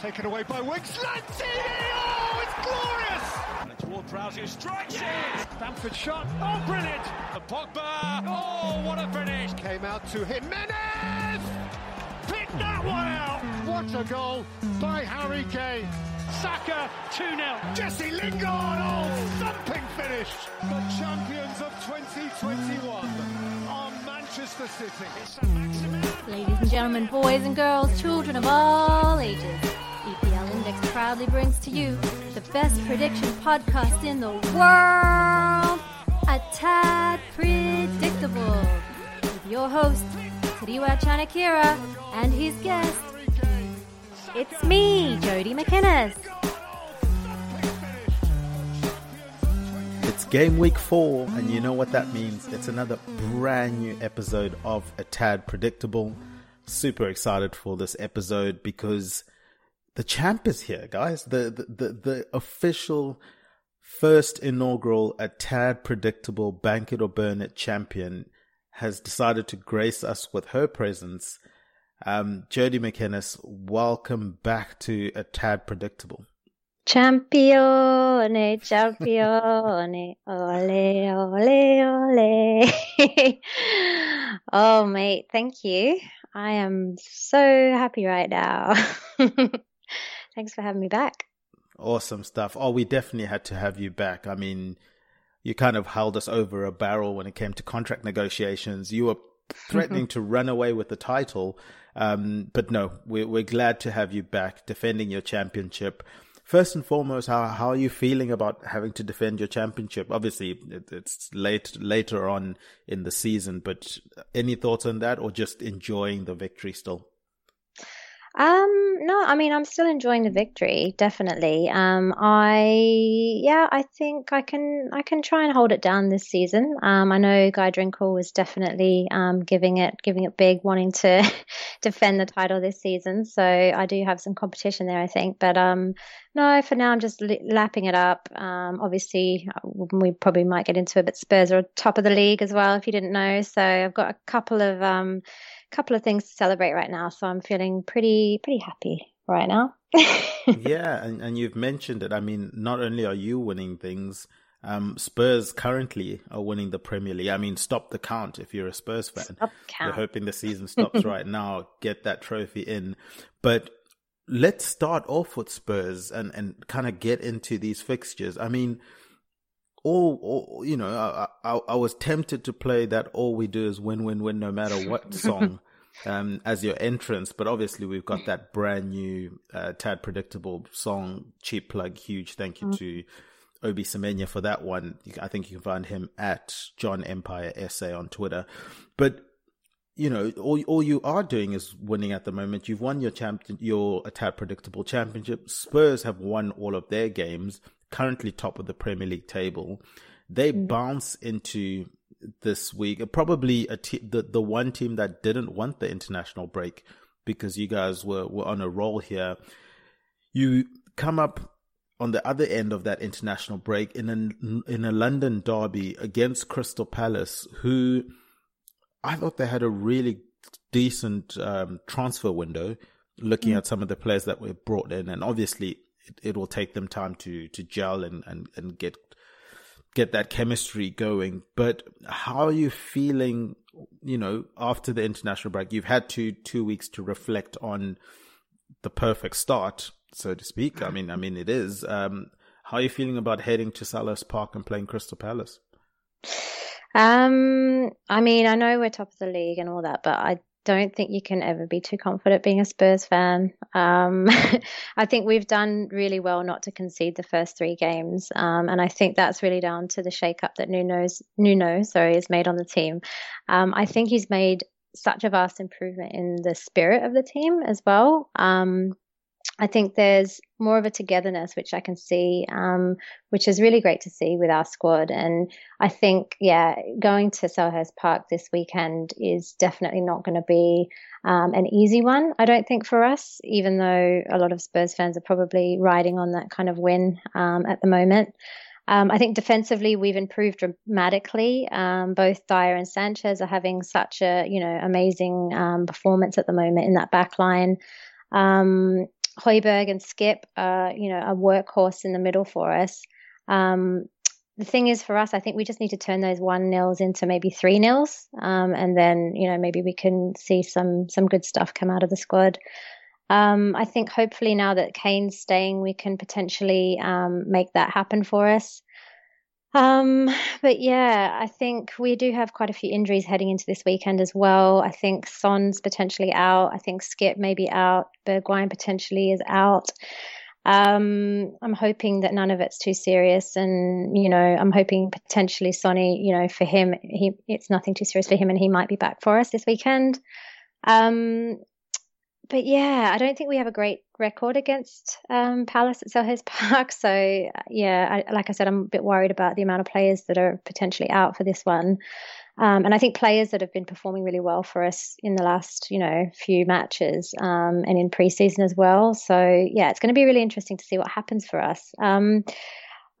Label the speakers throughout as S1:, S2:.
S1: Taken away by Wicks. Lanzini. Oh, it's glorious. And it's Ward-Prowse who strikes it. Stamford shot. Oh, brilliant. The Pogba. Oh, what a finish. Came out to Jimenez. Picked that one out. What a goal by Harry Kane. Saka 2-0. Jesse Lingard. Oh, thumping finish. The champions of 2021 are Manchester City. It's Saint Maximin.
S2: Ladies and gentlemen, boys and girls, children of all ages, EPL Index proudly brings to you the best prediction podcast in the world, A Tad Predictable, with your host, Tariwa Chanakira, and his guest, it's me, Jody McInnes.
S3: It's game week four, and you know what that means. It's another brand new episode of A Tad Predictable. Super excited for this episode because the champ is here, guys. The the the, the official first inaugural A Tad Predictable Bank It or Burn It champion has decided to grace us with her presence. Um, Jody McInnes, welcome back to A Tad Predictable.
S2: Champione, champione, ole, ole, ole. oh, mate, thank you. I am so happy right now. Thanks for having me back.
S3: Awesome stuff. Oh, we definitely had to have you back. I mean, you kind of held us over a barrel when it came to contract negotiations. You were threatening to run away with the title. Um, but no, we're, we're glad to have you back defending your championship. First and foremost, how how are you feeling about having to defend your championship? Obviously, it, it's late later on in the season, but any thoughts on that, or just enjoying the victory still?
S2: Um, no, I mean, I'm still enjoying the victory, definitely. Um, I, yeah, I think I can, I can try and hold it down this season. Um, I know Guy Drinkle was definitely, um, giving it, giving it big, wanting to defend the title this season. So I do have some competition there, I think. But, um, no, for now, I'm just lapping it up. Um, obviously, we probably might get into it, but Spurs are top of the league as well, if you didn't know. So I've got a couple of, um, couple of things to celebrate right now, so I'm feeling pretty pretty happy right now.
S3: yeah, and, and you've mentioned it. I mean, not only are you winning things, um, Spurs currently are winning the Premier League. I mean, stop the count if you're a Spurs fan.
S2: Stop count.
S3: You're hoping the season stops right now, get that trophy in. But let's start off with Spurs and, and kind of get into these fixtures. I mean, all, all you know, I, I, I was tempted to play that "All We Do Is Win, Win, Win" no matter what song um, as your entrance, but obviously we've got that brand new uh, Tad Predictable song. Cheap plug, huge thank you to Obi Semenya for that one. I think you can find him at John Empire Essay on Twitter, but. You know, all all you are doing is winning at the moment. You've won your champion, your a tad predictable championship. Spurs have won all of their games currently top of the Premier League table. They mm. bounce into this week, probably a te- the the one team that didn't want the international break because you guys were were on a roll here. You come up on the other end of that international break in a in a London derby against Crystal Palace, who I thought they had a really decent um, transfer window. Looking mm. at some of the players that were brought in, and obviously it, will take them time to to gel and, and, and get get that chemistry going. But how are you feeling, you know, after the international break? You've had two two weeks to reflect on the perfect start, so to speak. I mean I mean it is. Um, how are you feeling about heading to Selhurst Park and playing Crystal Palace?
S2: Um, I mean, I know we're top of the league and all that, but I don't think you can ever be too confident being a Spurs fan. Um, I think we've done really well not to concede the first three games, um, and I think that's really down to the shake-up that Nuno's Nuno, sorry, has made on the team. Um, I think he's made such a vast improvement in the spirit of the team as well. Um, I think there's more of a togetherness, which I can see, um, which is really great to see with our squad. And I think, yeah, going to Selhurst Park this weekend is definitely not going to be um, an easy one, I don't think, for us, even though a lot of Spurs fans are probably riding on that kind of win um, at the moment. Um, I think defensively we've improved dramatically. Um, both Dier and Sanchez are having such a you know amazing um, performance at the moment in that back line. Højbjerg and Skip are, you know, a workhorse in the middle for us. Um, the thing is for us, I think we just need to turn those one nils into maybe three nils, um, and then you know maybe we can see some some good stuff come out of the squad. Um, I think hopefully now that Kane's staying, we can potentially um, make that happen for us. Um, but yeah, I think we do have quite a few injuries heading into this weekend as well. I think Son's potentially out. I think Skip may be out. Bergwijn potentially is out. Um, I'm hoping that none of it's too serious, and you know, I'm hoping potentially Sonny, you know, for him, he it's nothing too serious for him, and he might be back for us this weekend. Um, but yeah, I don't think we have a great record against um, Palace at Selhurst Park. So yeah, I, like I said, I'm a bit worried about the amount of players that are potentially out for this one. Um, and I think players that have been performing really well for us in the last, you know, few matches um, and in preseason as well. So yeah, it's going to be really interesting to see what happens for us. Um,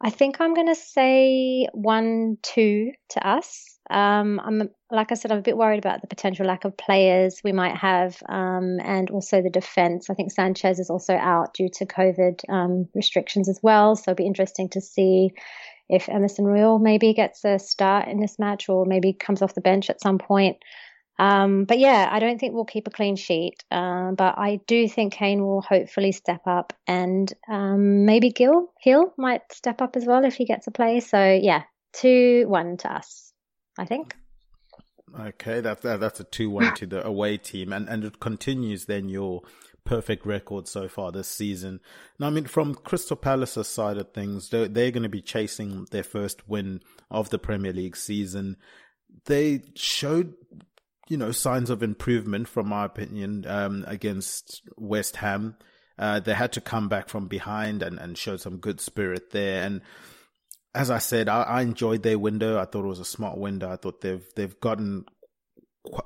S2: I think I'm going to say one two to us. Um, I'm like I said, I'm a bit worried about the potential lack of players we might have, um, and also the defense. I think Sanchez is also out due to COVID um, restrictions as well, so it'll be interesting to see if Emerson Royal maybe gets a start in this match, or maybe comes off the bench at some point. Um, but yeah, I don't think we'll keep a clean sheet. Uh, but I do think Kane will hopefully step up, and um, maybe Gil Hill might step up as well if he gets a play. So yeah, two one to us. I think.
S3: Okay, that, that that's a two-one to the away team, and and it continues then your perfect record so far this season. Now, I mean, from Crystal Palace's side of things, they're, they're going to be chasing their first win of the Premier League season. They showed, you know, signs of improvement, from my opinion, um, against West Ham. Uh, they had to come back from behind and, and show some good spirit there. And as I said, I, I, enjoyed their window. I thought it was a smart window. I thought they've they've gotten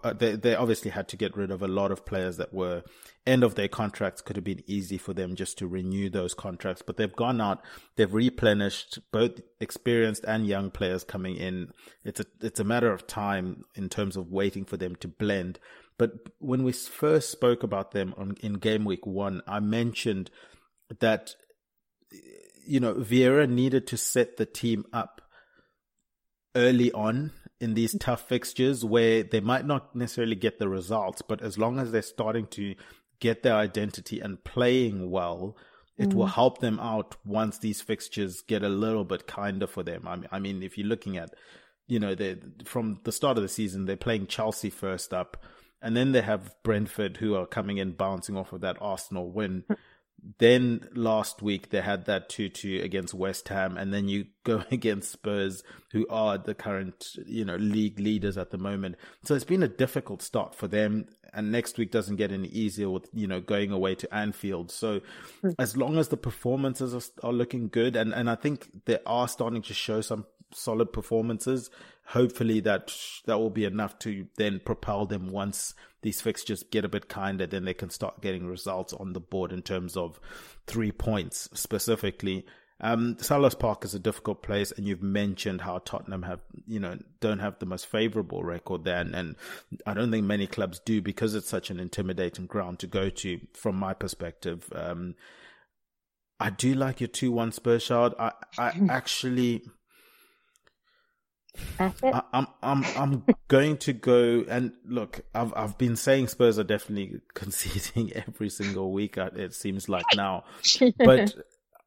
S3: uh, they they obviously had to get rid of a lot of players that were end of their contracts. Could have been easy for them just to renew those contracts, but they've gone out. They've replenished both experienced and young players coming in. It's a it's a matter of time in terms of waiting for them to blend. But when we first spoke about them on in game week one, I mentioned that you know, Vieira needed to set the team up early on in these tough fixtures where they might not necessarily get the results, but as long as they're starting to get their identity and playing well, it mm. will help them out once these fixtures get a little bit kinder for them. I mean, I mean, if you're looking at, you know, they from the start of the season, they're playing Chelsea first up, and then they have Brentford who are coming in bouncing off of that Arsenal win. Then last week they had that 2-2 against West Ham and then you go against Spurs who are the current you know league leaders at the moment so it's been a difficult start for them and next week doesn't get any easier with you know going away to Anfield so mm. as long as the performances are, are looking good and and I think they are starting to show some solid performances hopefully that that will be enough to then propel them once these fixtures get a bit kinder, then they can start getting results on the board in terms of three points specifically. Um, Selhurst Park is a difficult place, and you've mentioned how Tottenham have, you know, don't have the most favourable record there, and, and, I don't think many clubs do because it's such an intimidating ground to go to. From my perspective, um, I do like your two-one Spurs shard. I, I actually I, I'm I'm I'm going to go and look. I've I've been saying Spurs are definitely conceding every single week. Uh, it seems like now, but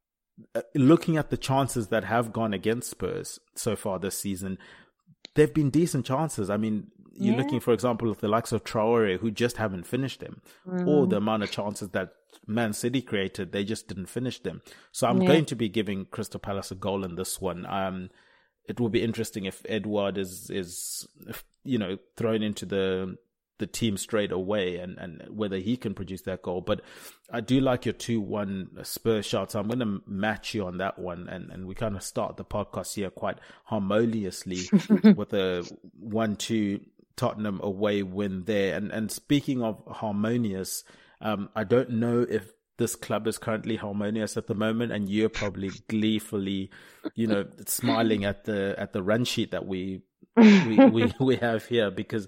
S3: uh, looking at the chances that have gone against Spurs so far this season, they've been decent chances. I mean, you're yeah. looking, for example, at the likes of Traore, who just haven't finished them, mm. or the amount of chances that Man City created, they just didn't finish them. So I'm yeah. going to be giving Crystal Palace a goal in this one. Um, it will be interesting if Edouard is is you know thrown into the the team straight away and, and whether he can produce that goal. But I do like your 2 1 Spurs shot. So I'm going to match you on that one. And, and we kind of start the podcast here quite harmoniously with a 1 2 Tottenham away win there. And, and speaking of harmonious, um, I don't know if this club is currently harmonious at the moment and you're probably gleefully you know smiling at the at the run sheet that we we, we, we have here because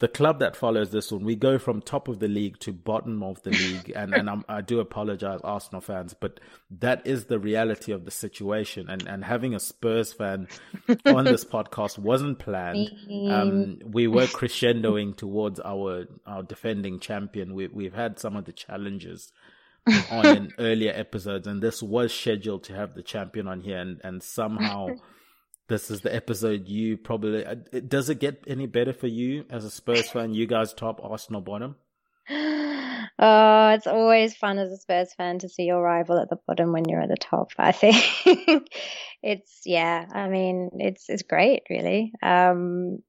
S3: the club that follows this one, we go from top of the league to bottom of the league. And, and I'm, i do apologize, Arsenal fans, but that is the reality of the situation. And, and having a Spurs fan on this podcast wasn't planned. Um, we were crescendoing towards our, our defending champion. We, we've had some of the challenges on in earlier episodes, and this was scheduled to have the champion on here. And, and somehow, this is the episode you probably uh, does it get any better for you as a Spurs fan? You guys top, Arsenal bottom.
S2: Oh, it's always fun as a Spurs fan to see your rival at the bottom when you're at the top. I think it's yeah. I mean, it's it's great, really. Um,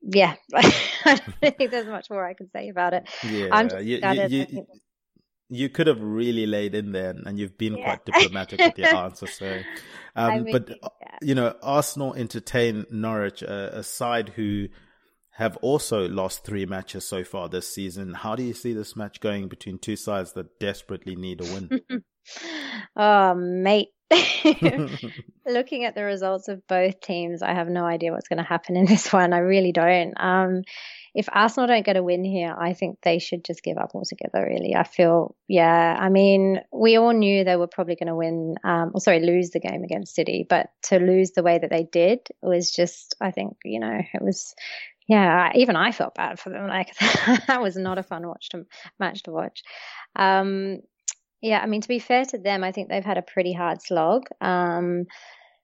S2: yeah, I don't think there's much more I can say about it.
S3: Yeah, I'm just you, you, you, you could have really laid in there and you've been yeah. quite diplomatic with your answer so um, but yeah. you know arsenal entertain norwich a, a, side who have also lost three matches so far this season. How do you see this match going between two sides that desperately need a win?
S2: Oh mate. Looking at the results of both teams i have no idea what's going to happen in this one. I really don't. Um, if Arsenal don't get a win here, I think they should just give up altogether, really. I feel, yeah, I mean, we all knew they were probably going to win, um, or sorry, lose the game against City, but to lose the way that they did was just, I think, you know, it was, yeah, even I felt bad for them. Like, that was not a fun watch to, match to watch. Um, yeah, I mean, to be fair to them, I think they've had a pretty hard slog. Um,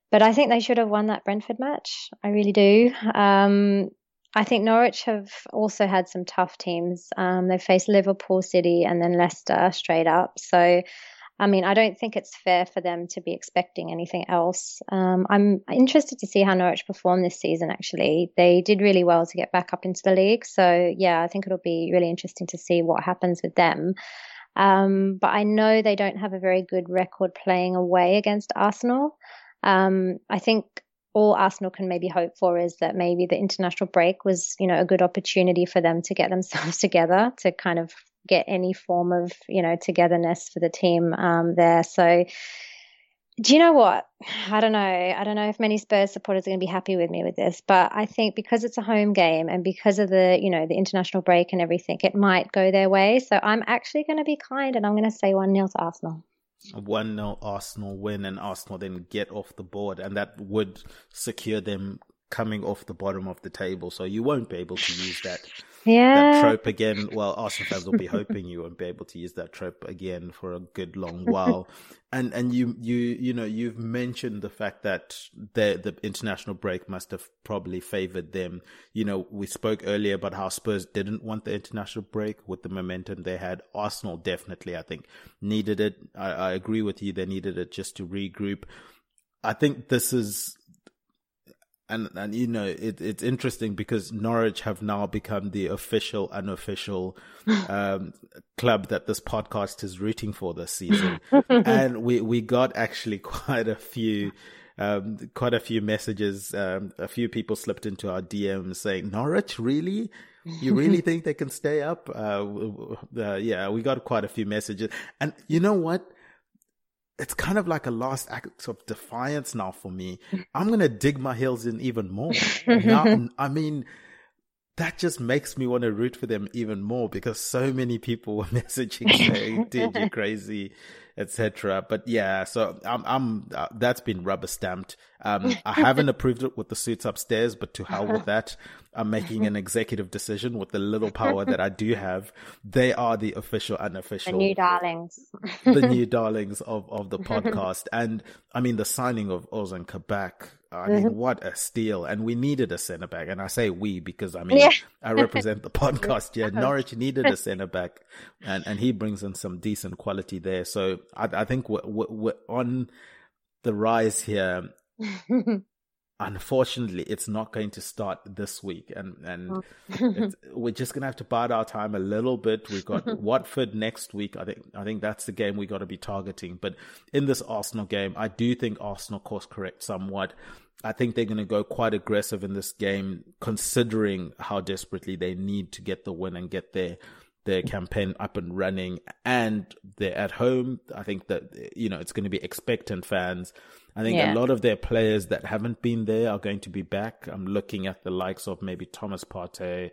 S2: but I think they should have won that Brentford match. I really do. Um, I think Norwich have also had some tough teams. Um, they've faced Liverpool City and then Leicester straight up. So, I mean, I don't think it's fair for them to be expecting anything else. Um, I'm interested to see how Norwich perform this season, actually. They did really well to get back up into the league. So, yeah, I think it'll be really interesting to see what happens with them. Um, but I know they don't have a very good record playing away against Arsenal. Um, I think all Arsenal can maybe hope for is that maybe the international break was, you know, a good opportunity for them to get themselves together to kind of get any form of, you know, togetherness for the team um, there. So, do you know what? I don't know. I don't know if many Spurs supporters are going to be happy with me with this, but I think because it's a home game and because of the, you know, the international break and everything, it might go their way. So I'm actually going to be kind and I'm going to say 1 0 to Arsenal
S3: 1 0 Arsenal win and Arsenal then get off the board, and that would secure them coming off the bottom of the table. So you won't be able to use that
S2: yeah.
S3: that trope again. Well, Arsenal fans will be hoping you won't be able to use that trope again for a good long while. and and you you you know you've mentioned the fact that the the international break must have probably favored them. You know, we spoke earlier about how Spurs didn't want the international break with the momentum they had. Arsenal definitely, I think, needed it. I, I agree with you. They needed it just to regroup. I think this is and and you know it, it's interesting because Norwich have now become the official unofficial um, club that this podcast is rooting for this season, and we we got actually quite a few. Um, quite a few messages. Um, a few people slipped into our DMs saying, "Norwich, really? You really think they can stay up?" Uh, uh, yeah, we got quite a few messages, and you know what? It's kind of like a last act of defiance now for me. I'm going to dig my heels in even more. now, I mean, that just makes me want to root for them even more because so many people were messaging saying, dude, you're crazy etc. But yeah, so I'm, I'm uh, that's been rubber stamped. Um, I haven't approved it with the suits upstairs, but to hell with that. I'm making an executive decision with the little power that I do have. They are the official, unofficial,
S2: the new darlings,
S3: the new darlings of of the podcast. And I mean, the signing of Ozan Kabak I mean, mm-hmm. what a steal! And we needed a centre back, and I say we because I mean yeah. I represent the podcast. Yeah, Norwich needed a centre back, and and he brings in some decent quality there. So I, I think we're, we're on the rise here. unfortunately, it's not going to start this week, and and oh. we're just gonna have to bide our time a little bit. We've got Watford next week. I think I think that's the game we got to be targeting. But in this Arsenal game, I do think Arsenal course correct somewhat. I think they're going to go quite aggressive in this game, considering how desperately they need to get the win and get their their campaign up and running. And they're at home. I think that you know it's going to be expectant fans I think yeah. a lot of their players that haven't been there are going to be back. I'm looking at the likes of maybe Thomas Partey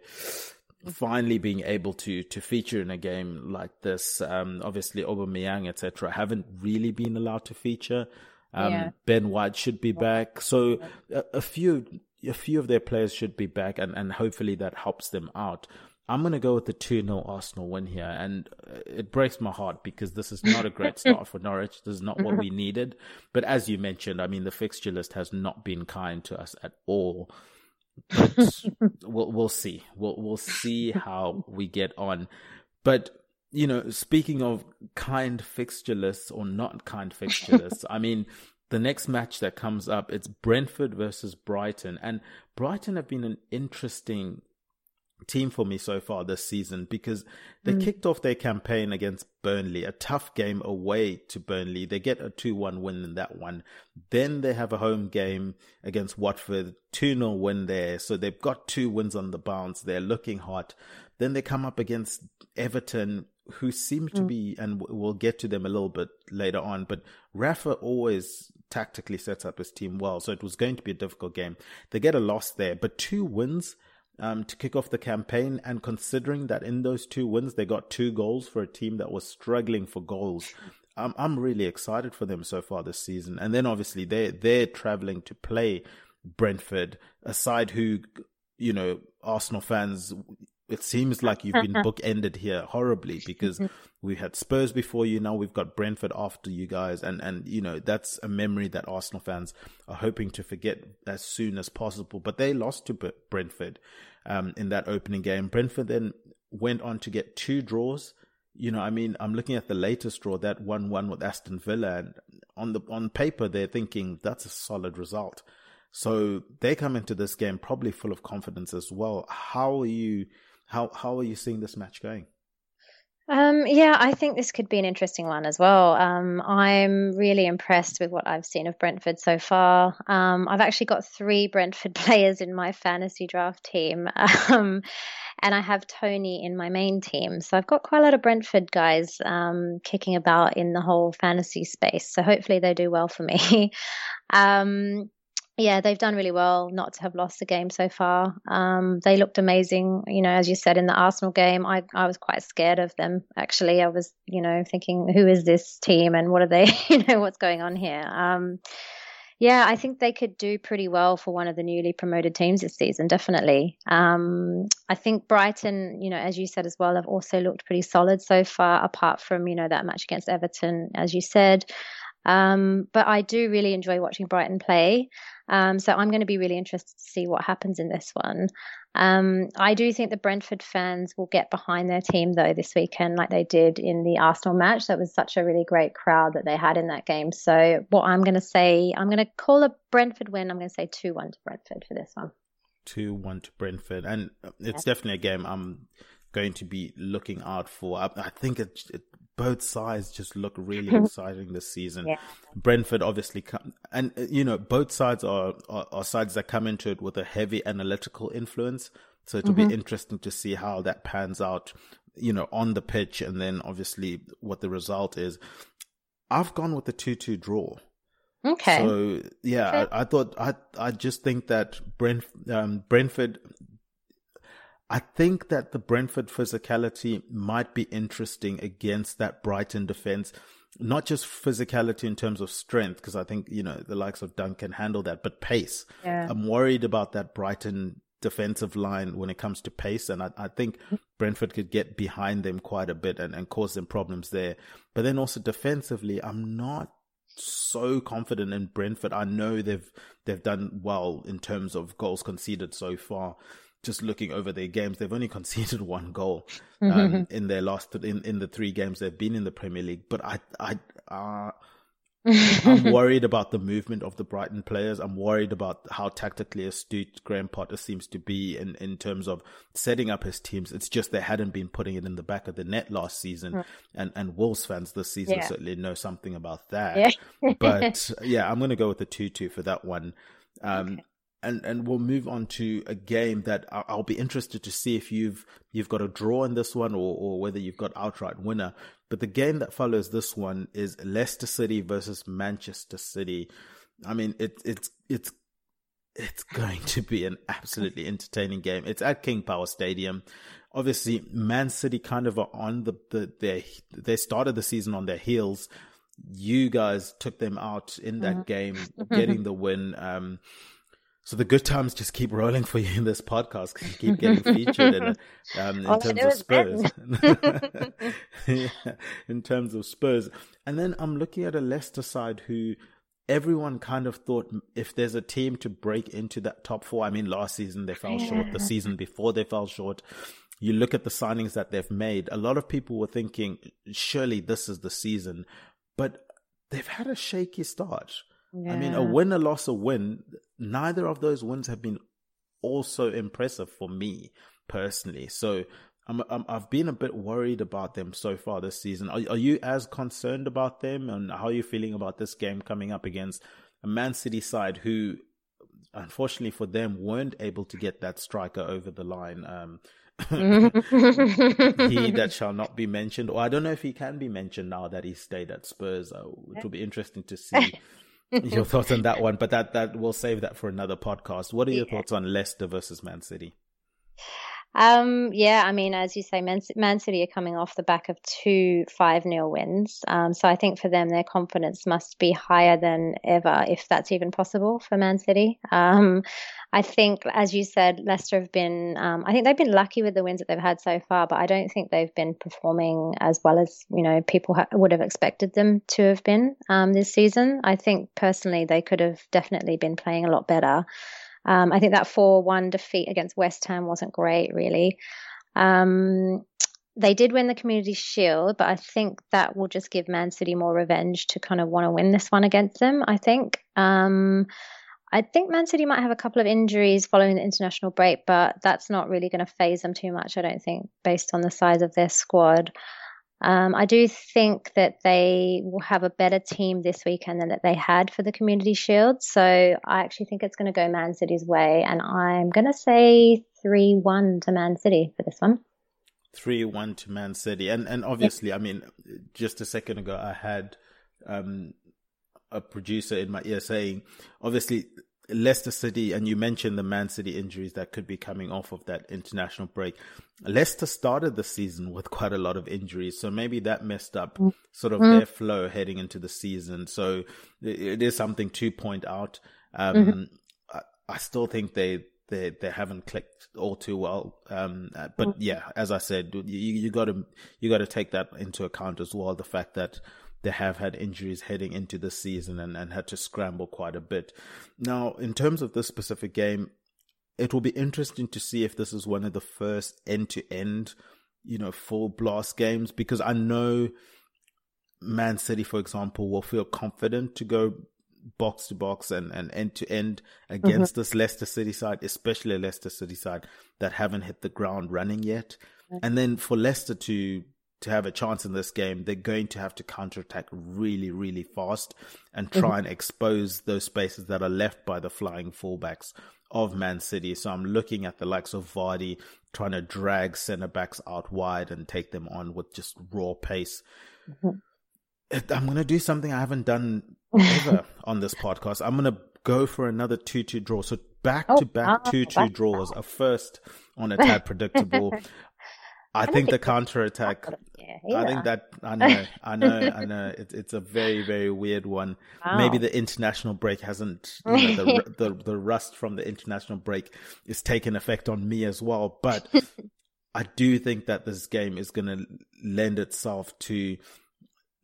S3: finally being able to to feature in a game like this. Um, obviously, Aubameyang, etc., haven't really been allowed to feature. Um, yeah. Ben White should be back, so a, a, few a few of their players should be back, and and hopefully that helps them out. I'm going to go with the 2 0 Arsenal win here. And uh, it breaks my heart because this is not a great start for Norwich. This is not what we needed. But as you mentioned, I mean, the fixture list has not been kind to us at all. But we'll, we'll see. We'll, we'll see how we get on. But, you know, speaking of kind fixture lists or not kind fixture lists, I mean, the next match that comes up, it's Brentford versus Brighton. And Brighton have been an interesting team for me so far this season because they mm. kicked off their campaign against Burnley, a tough game away to Burnley. They get a 2 1 win in that one. Then they have a home game against Watford, 2 0 win there. So they've got two wins on the bounce. They're looking hot. Then they come up against Everton, who seem to mm. be, and we'll get to them a little bit later on, but Rafa always tactically sets up his team well. So it was going to be a difficult game. They get a loss there, but two wins um, to kick off the campaign. And considering that in those two wins, they got two goals for a team that was struggling for goals. Um, I'm really excited for them so far this season. And then obviously they they're traveling to play Brentford, a side who, you know, Arsenal fans it seems like you've been bookended here horribly because we had Spurs before you. Now we've got Brentford after you guys, and and you know that's a memory that Arsenal fans are hoping to forget as soon as possible. But they lost to Brentford um, in that opening game. Brentford then went on to get two draws. You know, I mean, I'm looking at the latest draw that one one with Aston Villa, and on the on paper they're thinking that's a solid result. So they come into this game probably full of confidence as well. How are you? How how are you seeing this match going?
S2: Um, yeah, I think this could be an interesting one as well. Um, I'm really impressed with what I've seen of Brentford so far. Um, I've actually got three Brentford players in my fantasy draft team, um, and I have Toney in my main team. So I've got quite a lot of Brentford guys um, kicking about in the whole fantasy space. So hopefully they do well for me. Yeah, they've done really well not to have lost the game so far. Um, they looked amazing. You know, as you said in the Arsenal game, I, I was quite scared of them. Actually, I was, you know, thinking, who is this team and what are they? you know, what's going on here? Um, yeah, I think they could do pretty well for one of the newly promoted teams this season. Definitely. Um, I think Brighton, you know, as you said as well, have also looked pretty solid so far. Apart from you know that match against Everton, as you said. Um, but I do really enjoy watching Brighton play. Um, so I'm going to be really interested to see what happens in this one. Um, I do think the Brentford fans will get behind their team though this weekend, like they did in the Arsenal match. That was such a really great crowd that they had in that game. So what I'm going to say, I'm going to call a Brentford win. I'm going to say two one to Brentford for this one.
S3: Two one to Brentford, and it's yeah. definitely a game I'm going to be looking out for. I, I think it, it both sides just look really exciting this season. Yeah. Brentford obviously come, and uh, you know both sides are, are, are sides that come into it with a heavy analytical influence. So it'll mm-hmm. be interesting to see how that pans out, you know, on the pitch, and then obviously what the result is. I've gone with the two-two draw.
S2: Okay.
S3: So yeah, okay. I, I, thought I I just think that Brent um, Brentford I think that the Brentford physicality might be interesting against that Brighton defense. Not just physicality in terms of strength, because I think, you know, the likes of Dunk can handle that, but pace. Yeah. I'm worried about that Brighton defensive line when it comes to pace. And I, I think Brentford could get behind them quite a bit and, and cause them problems there. But then also defensively, I'm not so confident in Brentford. I know they've they've done well in terms of goals conceded so far just looking over their games, they've only conceded one goal um, mm-hmm. in their last in in the three games they've been in the Premier League. But I I uh, I'm worried about the movement of the Brighton players. I'm worried about how tactically astute Graham Potter seems to be in, in terms of setting up his teams. It's just they hadn't been putting it in the back of the net last season. Mm. And, and Wolves fans this season yeah. certainly know something about that. Yeah. but yeah, I'm going to go with the 2 2 for that one. Um, okay and and we'll move on to a game that I'll be interested to see if you've you've got a draw in this one or or whether you've got outright winner. But the game that follows this one is Leicester City versus Manchester City. I mean, it, it's it's it's going to be an absolutely entertaining game. It's at King Power Stadium. Obviously, Man City kind of are on the, the they they started the season on their heels. You guys took them out in that mm-hmm. game, getting the win. Um, so the good times just keep rolling for you in this podcast because you keep getting featured in. Um, in terms of Spurs, yeah, in terms of Spurs, and then I'm looking at a Leicester side who everyone kind of thought if there's a team to break into that top four. I mean, last season they fell yeah. short. The season before they fell short. You look at the signings that they've made. A lot of people were thinking, surely this is the season, but they've had a shaky start. Yeah. I mean, a win, a loss, a win. Neither of those wins have been also impressive for me personally. So I'm, i have been a bit worried about them so far this season. Are, are you as concerned about them, and how are you feeling about this game coming up against a Man City side who, unfortunately for them, weren't able to get that striker over the line? Um, he that shall not be mentioned, or I don't know if he can be mentioned now that he stayed at Spurs. Uh, it will be interesting to see your thoughts on that one, but that that we'll save that for another podcast. What are your yeah. thoughts on Leicester versus Man City?
S2: Um, yeah, I mean, as you say, Man, City are coming off the back of two 5 0 wins. Um, so I think for them, their confidence must be higher than ever, if that's even possible for Man City. Um, I think, as you said, Leicester have been, um, I think they've been lucky with the wins that they've had so far, but I don't think they've been performing as well as, you know, people ha- would have expected them to have been um, this season. I think personally they could have definitely been playing a lot better. Um, I think that 4 1 defeat against West Ham wasn't great, really. Um, they did win the Community Shield, but I think that will just give Man City more revenge to kind of want to win this one against them, I think. Um, I think Man City might have a couple of injuries following the international break, but that's not really going to phase them too much, I don't think, based on the size of their squad. Um, I do think that they will have a better team this weekend than that they had for the Community Shield. So I actually think it's going to go Man City's way, and I'm going to say three one to Man City for this one.
S3: Three one to Man City, and and obviously, I mean, just a second ago, I had um, a producer in my ear saying, obviously, Leicester City, and you mentioned the Man City injuries that could be coming off of that international break. Leicester started the season with quite a lot of injuries, so maybe that messed up sort of mm-hmm. their flow heading into the season. So it is something to point out. Um, mm-hmm. I, I, still think they they they haven't clicked all too well. Um, uh, but mm-hmm. yeah, as I said, you you got to you got to take that into account as well. The fact that they have had injuries heading into the season and, and had to scramble quite a bit. Now, in terms of this specific game, it will be interesting to see if this is one of the first end to end, you know, full blast games because I know Man City, for example, will feel confident to go box to box and, and end to end against mm-hmm. this Leicester City side, especially a Leicester City side that haven't hit the ground running yet. And then for Leicester to to have a chance in this game, they're going to have to counterattack really, really fast and try mm-hmm. and expose those spaces that are left by the flying fullbacks of Man City. So I'm looking at the likes of Vardy trying to drag centre backs out wide and take them on with just raw pace. Mm-hmm. I'm going to do something I haven't done ever on this podcast. I'm going to go for another 2 2 draw. So back to back 2 2 draws, a first on a tad predictable. I, think, the counter attack. I think that I know, I know, I know. It's it's a very very weird one. Wow. Maybe the international break hasn't, you know, the, the the rust from the international break is taking effect on me as well. But I do think that this game is going to lend itself to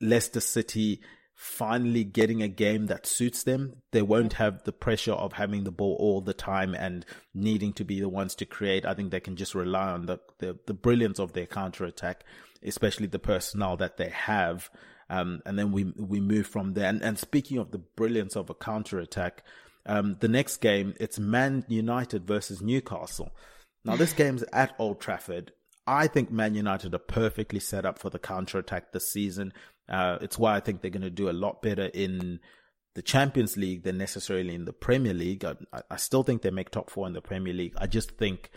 S3: Leicester City finally getting a game that suits them. They won't have the pressure of having the ball all the time and needing to be the ones to create. I think they can just rely on the, the, the brilliance of their counter attack, especially the personnel that they have. Um, and then we we move from there. And, and speaking of the brilliance of a counter attack, um, the next game it's Man United versus Newcastle. Now this game's at Old Trafford. I think Man United are perfectly set up for the counter attack this season. Uh, it's why I think they're going to do a lot better in the Champions League than necessarily in the Premier League. I, I, still think they make top four in the Premier League. I just think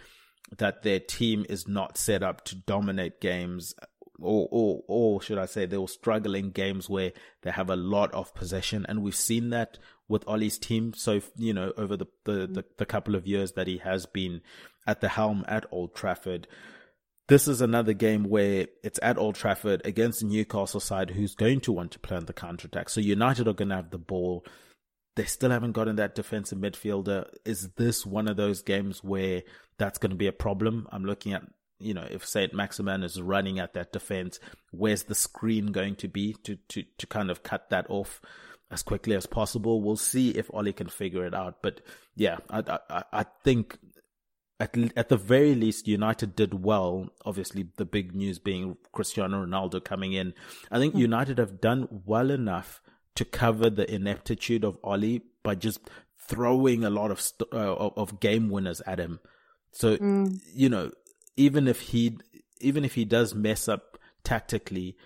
S3: that their team is not set up to dominate games, or or or should I say, they will struggle in games where they have a lot of possession, and we've seen that with Ole's team. So you know, over the the, the, the couple of years that he has been at the helm at Old Trafford this is another game where it's at Old Trafford against the Newcastle side who's going to want to play on the counter attack. So United are going to have the ball. They still haven't gotten that defensive midfielder. Is this one of those games where that's going to be a problem? I'm looking at, you know, if Saint Maximin is running at that defense, where's the screen going to be to, to, to kind of cut that off? as quickly as possible. We'll see if Ole can figure it out. But yeah, I, I, I think at at the very least, United did well. Obviously, the big news being Cristiano Ronaldo coming in. I think mm. United have done well enough to cover the ineptitude of Ole by just throwing a lot of st- uh, of game winners at him. So mm. you know, even if he even if he does mess up tactically,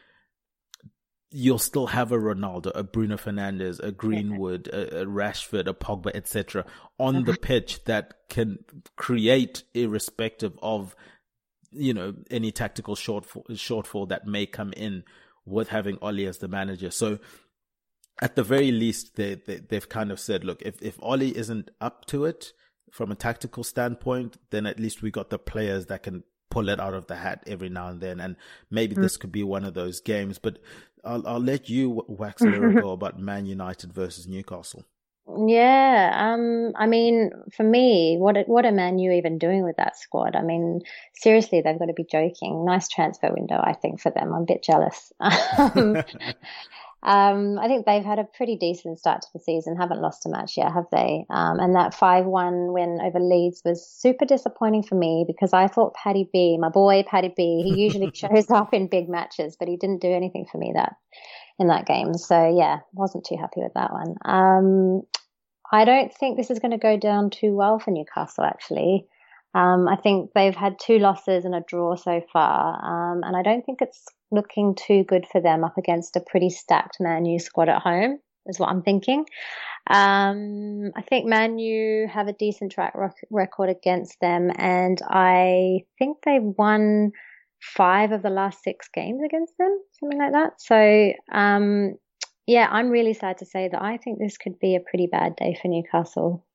S3: you'll still have a Ronaldo, a Bruno Fernandes, a Greenwood, a, a Rashford, a Pogba, etc. on the uh-huh. pitch that can create irrespective of you know any tactical shortfall shortfall that may come in with having Ole as the manager. So at the very least, they, they they've kind of said, look, if if Ole isn't up to it from a tactical standpoint, then at least we got the players that can pull it out of the hat every now and then. And maybe mm. this could be one of those games. But I'll, I'll let you wax lyrical about Man United versus Newcastle.
S2: Yeah, um, I mean, for me, what what are Man U even doing with that squad? I mean, seriously, they've got to be joking. Nice transfer window, I think, for them. I'm a bit jealous. Um, I think they've had a pretty decent start to the season. Haven't lost a match yet, have they? Um, and that five-one win over Leeds was super disappointing for me because I thought Paddy B, my boy Paddy B, he usually shows up in big matches, but he didn't do anything for me that in that game. So yeah, wasn't too happy with that one. Um, I don't think this is going to go down too well for Newcastle actually. Um, I think they've had two losses and a draw so far, um, and I don't think it's looking too good for them up against a pretty stacked Man U squad at home, is what I'm thinking. Um, I think Man U have a decent track record against them, and I think they've won five of the last six games against them, something like that. So, um, yeah, I'm really sad to say that I think this could be a pretty bad day for Newcastle,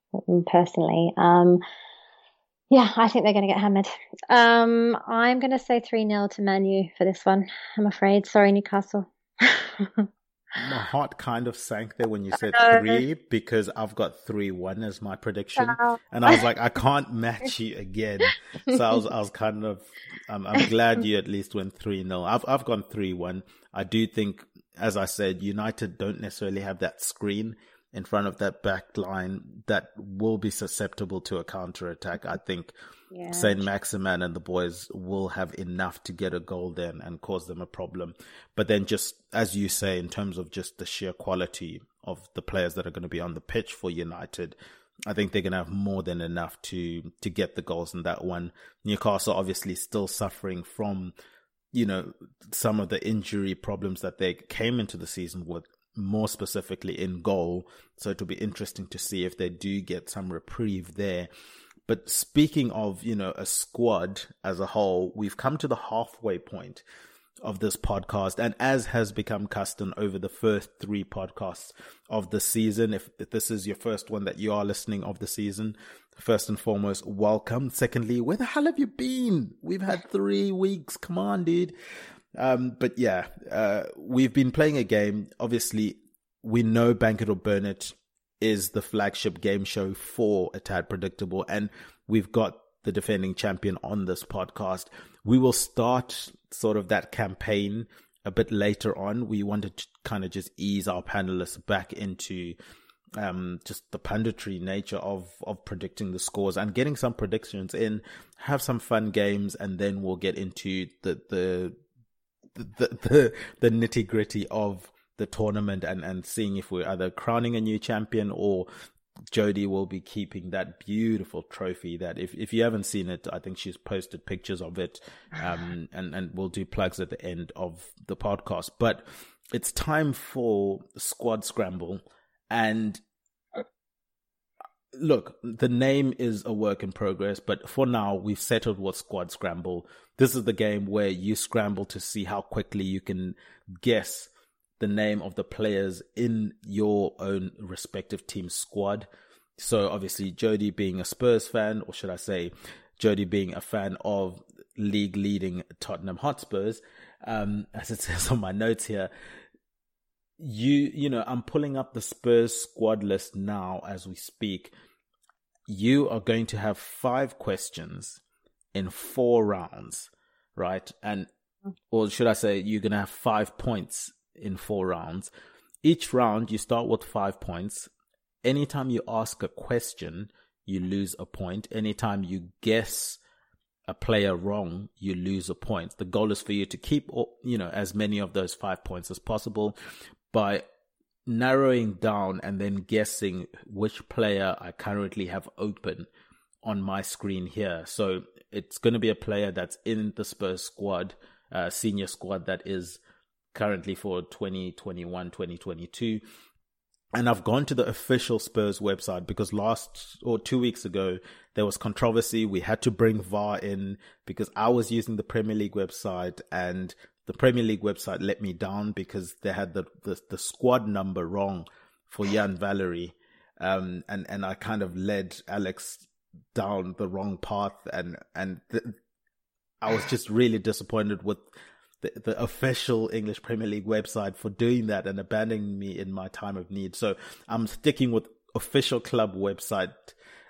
S2: personally. Um, yeah, I think they're going to get hammered. Um, I'm going to say 3 0 to Man U for this one, I'm afraid. Sorry, Newcastle.
S3: my heart kind of sank there when you said three because I've got three one as my prediction, and I was like, I can't match you again. So I was, I was kind of, um, I'm glad you at least went three 0 I've, I've gone three one. I do think, as I said, United don't necessarily have that screen in front of that back line that will be susceptible to a counter attack. I think yeah. Saint Maximin and the boys will have enough to get a goal then and cause them a problem. But then just as you say, in terms of just the sheer quality of the players that are going to be on the pitch for United, I think they're going to have more than enough to to get the goals in that one. Newcastle obviously still suffering from you know some of the injury problems that they came into the season with more specifically in goal. So it'll be interesting to see if they do get some reprieve there. But speaking of, you know, a squad as a whole, we've come to the halfway point of this podcast. And as has become custom over the first three podcasts of the season, if, if this is your first one that you are listening of the season, first and foremost, welcome. Secondly, where the hell have you been? We've had three weeks. Come on, dude. Um, but yeah, uh, we've been playing a game. Obviously, we know Bank It or Burn It is the flagship game show for A Tad Predictable, and we've got the defending champion on this podcast. We will start sort of that campaign a bit later on. We wanted to kind of just ease our panelists back into um, just the punditry nature of of predicting the scores and getting some predictions in, have some fun games, and then we'll get into the the the the, the nitty gritty of the tournament and and seeing if we're either crowning a new champion or Jody will be keeping that beautiful trophy that if, if you haven't seen it, I think she's posted pictures of it. Um, and, and we'll do plugs at the end of the podcast, but it's time for squad scramble and look, the name is a work in progress, but for now, we've settled what squad scramble. This is the game where you scramble to see how quickly you can guess the name of the players in your own respective team squad. So obviously, Jodie being a Spurs fan, or should I say, Jodie being a fan of league leading Tottenham Hotspurs, um, as it says on my notes here, you you know i'm pulling up the spurs squad list now as we speak. You are going to have five questions in four rounds right? And or should i say you're going to have five points in four rounds. Each round you start with five points. Anytime you ask a question you lose a point. Anytime you guess a player wrong, you lose a point. The goal is for you to keep, you know, as many of those five points as possible by narrowing down and then guessing which player I currently have open on my screen here. So it's going to be a player that's in the Spurs squad, uh, senior squad that is currently for 2021 2022. And I've gone to the official Spurs website because last or two weeks ago, there was controversy. We had to bring VAR in because I was using the Premier League website and the Premier League website let me down because they had the, the, the squad number wrong for Yan Valery. Um, and, and I kind of led Alex down the wrong path and, and th- I was just really disappointed with the, the official English Premier League website for doing that and abandoning me in my time of need. So I'm sticking with official club website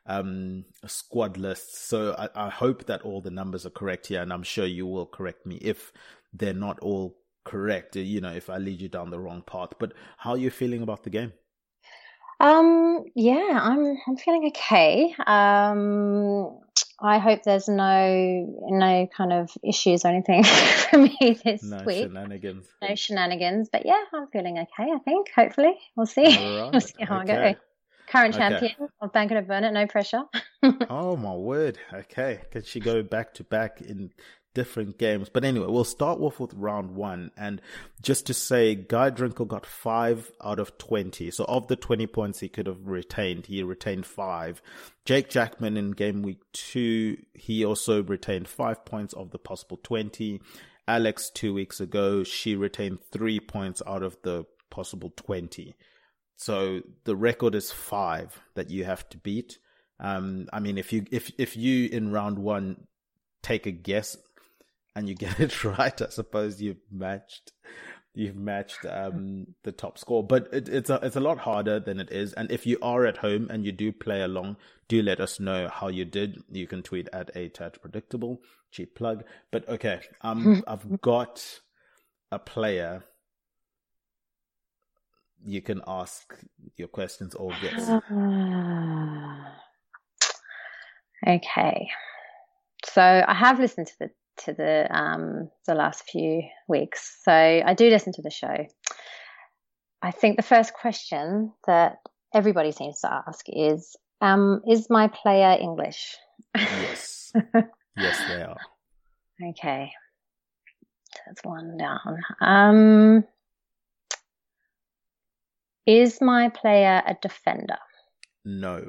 S3: um, squad lists. So I, I, hope that all the numbers are correct here, and I'm sure you will correct me if they're not all correct. You know, if I lead you down the wrong path. But how are you feeling about the game?
S2: Um, yeah, I'm I'm feeling okay. Um, I hope there's no no kind of issues or anything for me this
S3: no
S2: week.
S3: Shenanigans.
S2: No shenanigans. But yeah, I'm feeling okay. I think. Hopefully, we'll see. Right. we'll see how okay. I go. Current okay. champion of Bank It or Burn It, no pressure.
S3: oh my word! Okay, can she go back to back in different games. But anyway, we'll start off with round one. And just to say, Guy Drinkle got five out of 20. So of the 20 points he could have retained, he retained five. Jake Jackman in game week two, he also retained five points of the possible 20. Alex two weeks ago, she retained three points out of the possible 20. So the record is five that you have to beat. Um, I mean, if you, if, if you in round one take a guess and you get it right, I suppose you've matched you've matched um, the top score. But it, it's a it's a lot harder than it is. And if you are at home and you do play along, do let us know how you did. You can tweet at a Tad Predictable. Cheap plug. But okay, um, I've got a player. You can ask your questions or guess.
S2: okay. So I have listened to the to the um, the last few weeks. So I do listen to the show. I think the first question that everybody seems to ask is, um, "Is my player English?"
S3: Yes, yes, they are.
S2: Okay, that's one down. Um, is my player a defender?
S3: No.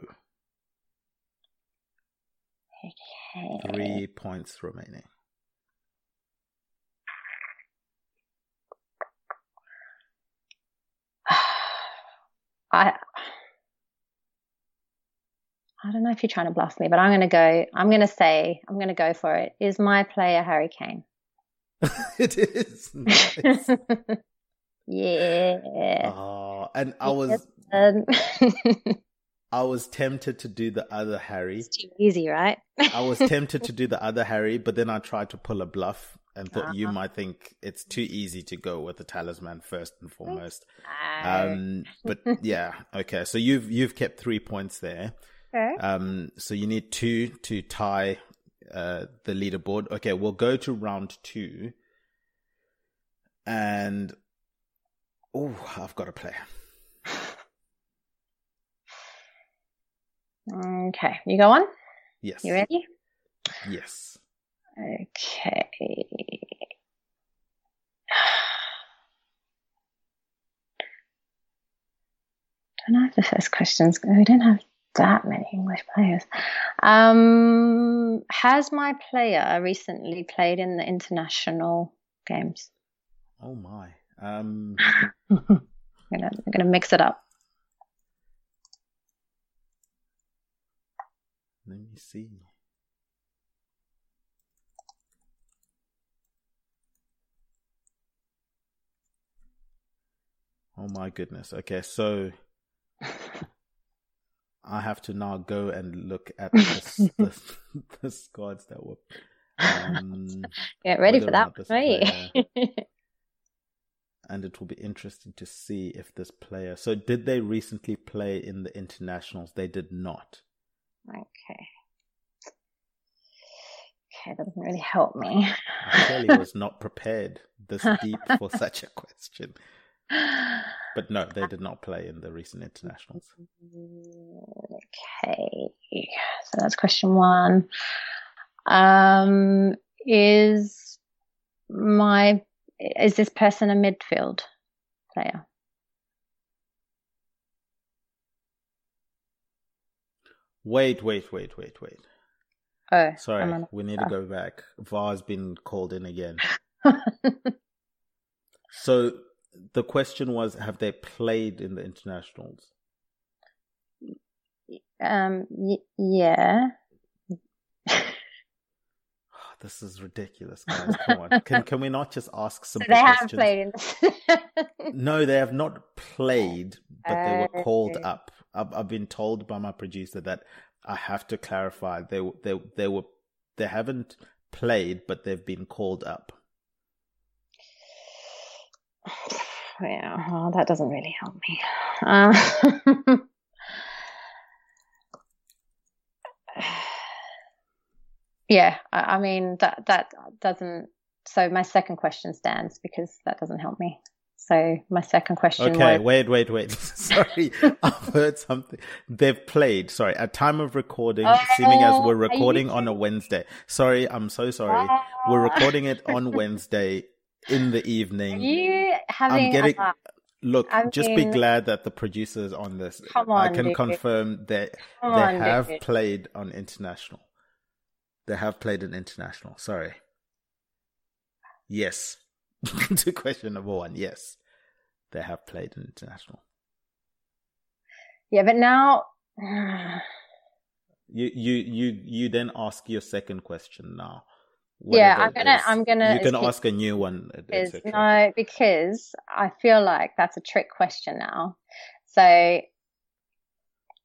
S2: Okay.
S3: Three points remaining.
S2: I I don't know if you're trying to bluff me, but I'm going to go. I'm going to say I'm going to go for it. Is my player Harry Kane?
S3: it is.
S2: yeah.
S3: Oh, and I was. Um, I was tempted to do the other Harry.
S2: It's too easy, right?
S3: I was tempted to do the other Harry, but then I tried to pull a bluff and thought uh-huh. you might think it's too easy to go with the talisman first and foremost. Um, but yeah, okay. So you've you've kept three points there.
S2: Okay.
S3: Um, so you need two to tie uh, the leaderboard. Okay, we'll go to round two. And oh, I've got a player.
S2: Okay, you go on.
S3: Yes.
S2: You ready?
S3: Yes.
S2: Okay. don't know if the first question's we don't have that many English players. Um, has my player recently played in the international games?
S3: Oh my. Um,
S2: I'm gonna I'm gonna mix it up.
S3: let me see. Oh my goodness. Okay, so I have to now go and look at the, the, the squads that were. Um,
S2: Get ready for that, right?
S3: and it will be interesting to see if this player. So, did they recently play in the internationals? They did not.
S2: okay. Okay, that doesn't really help me.
S3: I clearly was not prepared this deep for such a question. But no, they did not play in the recent internationals.
S2: Okay, so that's question one. Um, is my is this person a midfield player?
S3: Wait, wait, wait, wait, wait.
S2: Oh,
S3: Sorry,
S2: on-
S3: we need to go back. VAR's been called in again. So the question was have they played in the internationals?
S2: um, y- yeah.
S3: This is ridiculous, guys. Come on. Can can we not just ask
S2: So
S3: simple
S2: they have
S3: questions?
S2: played in.
S3: No, they have not played, but they were called up. I've, I've been told by my producer that I have to clarify. They they they were they haven't played, but they've been called up.
S2: yeah, well, that doesn't really help me. Uh, yeah, I, I mean that that doesn't. So my second question stands because that doesn't help me. So my second question
S3: Okay,
S2: was
S3: wait, wait, wait. Sorry, I've heard something. They've played. Sorry, at time of recording,
S2: Oh,
S3: seeming as we're
S2: you
S3: recording on a Wednesday. Sorry, I'm so sorry. We're
S2: Ah.
S3: recording it on Wednesday in the evening.
S2: you having
S3: I'm getting.
S2: a,
S3: Look,
S2: I
S3: just be glad that the producers on this.
S2: Come
S3: I can
S2: dude.
S3: confirm that
S2: Come
S3: they
S2: on,
S3: have
S2: dude.
S3: played on international. They have played an international. Sorry. Yes. to question number one, yes, they have played an international.
S2: yeah, but now
S3: You you you you then ask your second question now.
S2: Yeah, I'm gonna-. I'm gonna-
S3: You can ask a new one.
S2: is no because I feel like that's a trick question now. So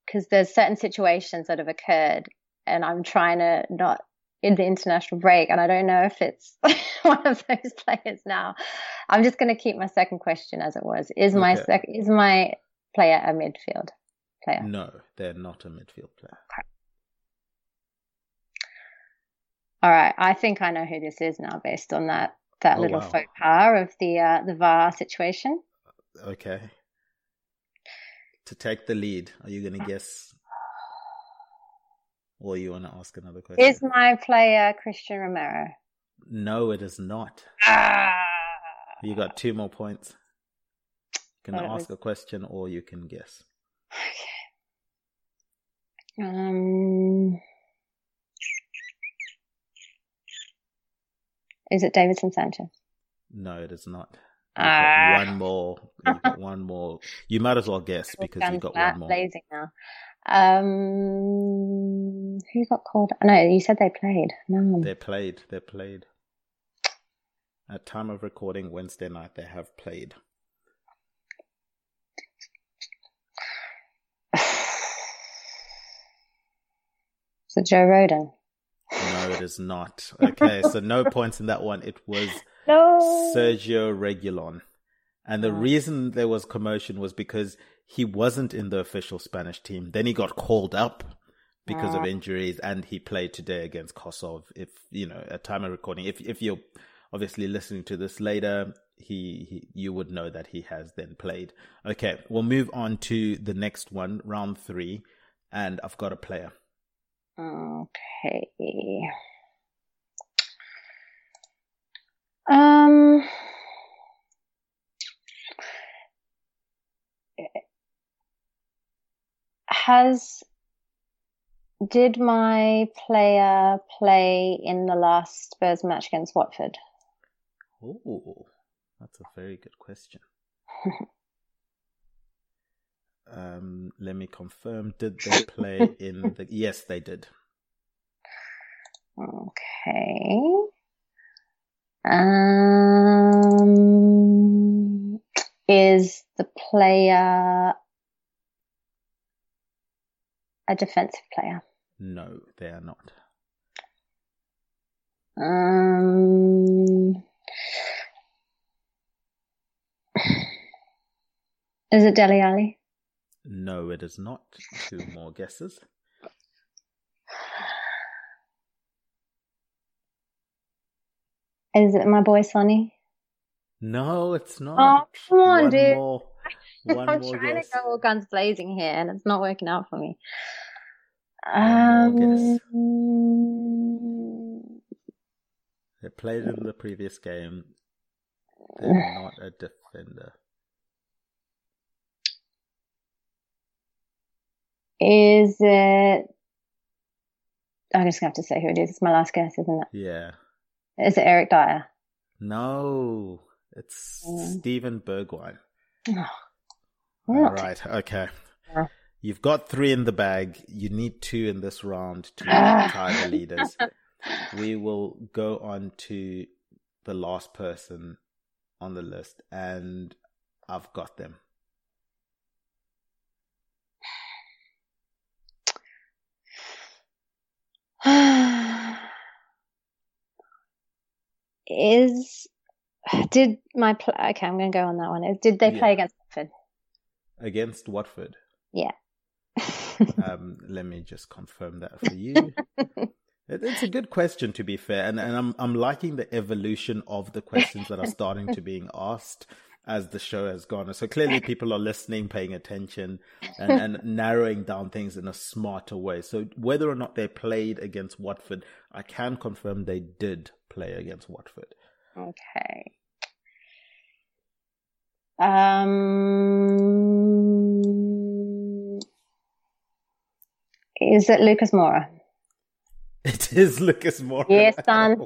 S2: because there's certain situations that have occurred and I'm trying to not in the international break and I don't know if it's one of those players now. I'm just going to keep my second question as it was. Is my
S3: Okay.
S2: sec- is my player a midfield player?
S3: No, they're not a midfield player.
S2: All right, I think I know who this is now based on that that
S3: Oh,
S2: little
S3: wow.
S2: faux pas of the uh, the VAR situation.
S3: Okay. To take the lead, are you going to guess? Or you want to ask another question?
S2: Is my player Cristian Romero?
S3: No, it is not.
S2: Ah.
S3: You got two more points. You can
S2: Thought
S3: ask
S2: was-
S3: a question or you can guess. Okay.
S2: Um, is it Davinson Sanchez?
S3: No, it is not. You've got one more. You've one more. You might as well guess because you
S2: Guns
S3: got one more.
S2: blazing now. Um, who got called? No, you said they played. No,
S3: They played. They played. At time of recording Wednesday night, they have played.
S2: is it Joe Rodon?
S3: No, it is not. Okay, so no points in that one. It was
S2: No.
S3: Sergio Reguilón. And the reason there was commotion was because he wasn't in the official Spanish team. Then he got called up because of injuries and he played today against Kosov. If, you know, at time of recording, if, if you're obviously listening to this later, he, he you would know that he has then played. Okay, we'll move on to the next one, round three, and I've got a player.
S2: Okay. Um. Has did my player play in the last Spurs match against Watford?
S3: Oh, that's a very good question. um, let me confirm. Did they play in the? Yes, they did.
S2: Okay. Um, is the player a defensive player?
S3: No, they are not.
S2: Um, is it Dele Alli?
S3: No, it is not. Two more guesses.
S2: Is it my boy Sonny?
S3: No, it's not.
S2: Oh, come on,
S3: One
S2: dude.
S3: More. One
S2: I'm
S3: more
S2: trying
S3: guess.
S2: to go all guns blazing here, and it's not working out for me.
S3: One.
S2: Um,
S3: They played in the previous game. They're not a defender.
S2: Is it? I'm just gonna have to say who it is. It's my last guess, isn't it?
S3: Yeah.
S2: Is it Eric Dier?
S3: No, it's
S2: Mm.
S3: Steven Bergwijn.
S2: Oh,
S3: All right. Okay.
S2: Yeah.
S3: You've got three in the bag. You need two in this round to tie the leaders. We will go on to the last person on the list, and I've got them.
S2: is did my pl- okay? I'm going to go on that one. Did they
S3: Yeah.
S2: play against Watford?
S3: Against Watford.
S2: Yeah.
S3: Um, let me just confirm that for you. It- It's a good question, to be fair, and, and I'm I'm liking the evolution of the questions that are starting to being asked as the show has gone. So clearly, people are listening, paying attention, and, and narrowing down things in a smarter way. So whether or not they played against Watford, I can confirm they did play against Watford.
S2: okay. Um, is it Lucas Moura?
S3: It is Lucas Moura.
S2: Yes, son.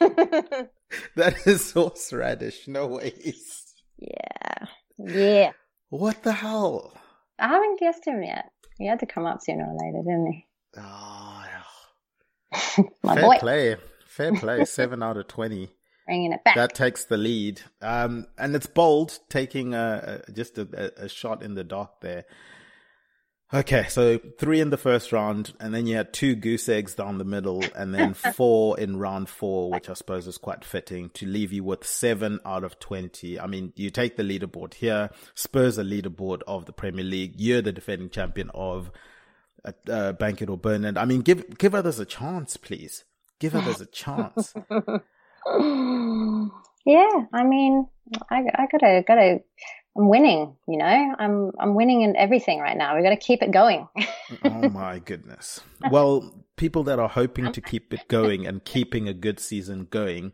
S3: That is horseradish. No ways.
S2: Yeah, yeah.
S3: What the hell?
S2: I haven't guessed him yet. He had to come up sooner or later, didn't he?
S3: Oh,
S2: My
S3: fair
S2: boy,
S3: play. Fair play. Seven out of 20.
S2: bringing it back.
S3: That takes the lead. Um, and it's bold, taking a, a, just a, a shot in the dark there. Okay, so three in the first round, and then you had two goose eggs down the middle, and then four in round four, which I suppose is quite fitting to leave you with seven out of 20. I mean, you take the leaderboard here. Spurs are leaderboard of the Premier League. You're the defending champion of uh, uh, Bank It or Burn It. I mean, give, give others a chance, please. Give others a chance.
S2: yeah, I mean, I, I gotta, gotta, I'm winning, you know, I'm, I'm winning in everything right now. We've gotta keep it going.
S3: oh my goodness. Well, people that are hoping to keep it going and keeping a good season going,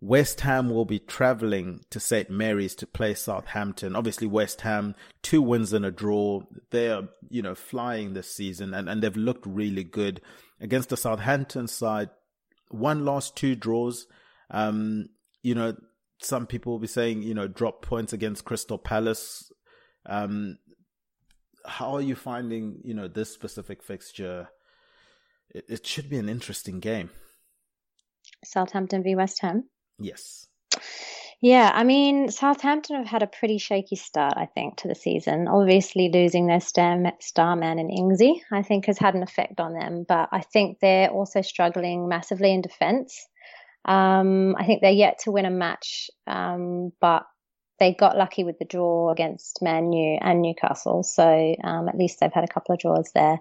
S3: West Ham will be traveling to St. Mary's to play Southampton. Obviously, West Ham, two wins and a draw. They're, you know, flying this season and, and they've looked really good against the Southampton side. One loss, two draws. Um, you know, some people will be saying, you know, drop points against Crystal Palace. Um, how are you finding, you know, this specific fixture? It, it should be an interesting game.
S2: Southampton v West Ham.
S3: Yes.
S2: Yeah, I mean, Southampton have had a pretty shaky start, I think, to the season. Obviously, losing their star, star man in Ingsy, I think, has had an effect on them. But I think they're also struggling massively in defence. Um, I think they're yet to win a match, um, but they got lucky with the draw against Man U and Newcastle. So um, at least they've had a couple of draws there.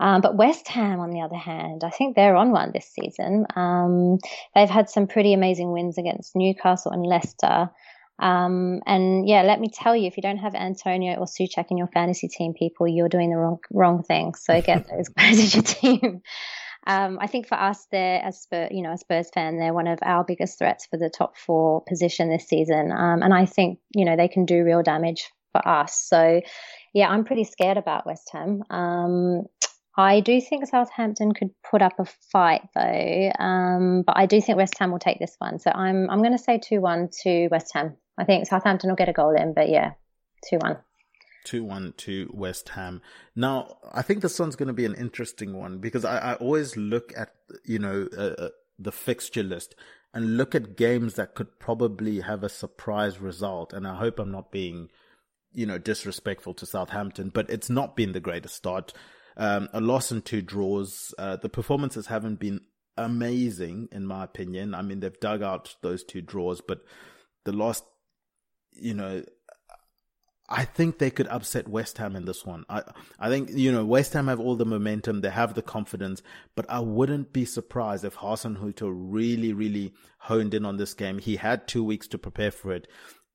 S2: Um, but West Ham, on the other hand, I think they're on one this season. Um, they've had some pretty amazing wins against Newcastle and Leicester. Um, and yeah, let me tell you, if you don't have Antonio or Souček in your fantasy team, people, you're doing the wrong wrong thing. So get those guys in your team. Um, I think for us, they're as Spurs, you know, a Spurs fan, they're one of our biggest threats for the top four position this season. Um, and I think you know they can do real damage for us. So yeah, I'm pretty scared about West Ham. Um, I do think Southampton could put up a fight though, um, but I do think West Ham will take this one. So I'm I'm going to say two one to West Ham. I think Southampton will get a goal in, but yeah, two one.
S3: 2 1 to West Ham. Now, I think this one's going to be an interesting one because I, I always look at, you know, uh, uh, the fixture list and look at games that could probably have a surprise result. And I hope I'm not being, you know, disrespectful to Southampton, but it's not been the greatest start. Um, a loss and two draws. Uh, the performances haven't been amazing, in my opinion. I mean, they've dug out those two draws, but the loss, you know, I think they could upset West Ham in this one. I I think you know West Ham have all the momentum, they have the confidence, but I wouldn't be surprised if Hasenhüttl really really honed in on this game. He had 2 weeks to prepare for it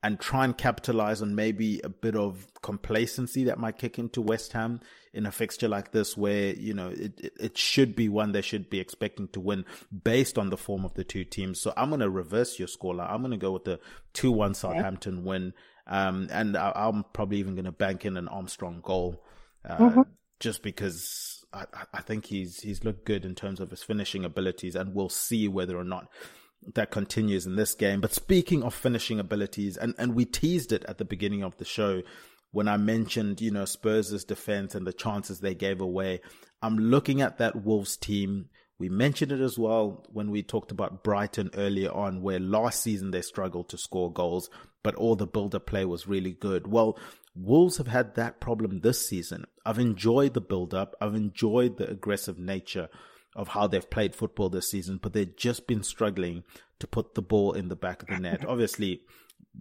S3: and try and capitalize on maybe a bit of complacency that might kick into West Ham in a fixture like this where, you know, it, it, it should be one they should be expecting to win based on the form of the two teams. So I'm going to reverse your scoreline. I'm going to go with the 2-1 Southampton okay. win. Um, and I, am probably even going to bank in an Armstrong goal, uh, mm-hmm. just because I, I think he's, he's looked good in terms of his finishing abilities and we'll see whether or not that continues in this game. But speaking of finishing abilities, and, and we teased it at the beginning of the show when I mentioned, you know, Spurs' defense and the chances they gave away. I'm looking at that Wolves team. We mentioned it as well when we talked about Brighton earlier on, where last season they struggled to score goals, but all the build up play was really good. Well, Wolves have had that problem this season. I've enjoyed the build up. I've enjoyed the aggressive nature of how they've played football this season, but they've just been struggling to put the ball in the back of the net. Obviously,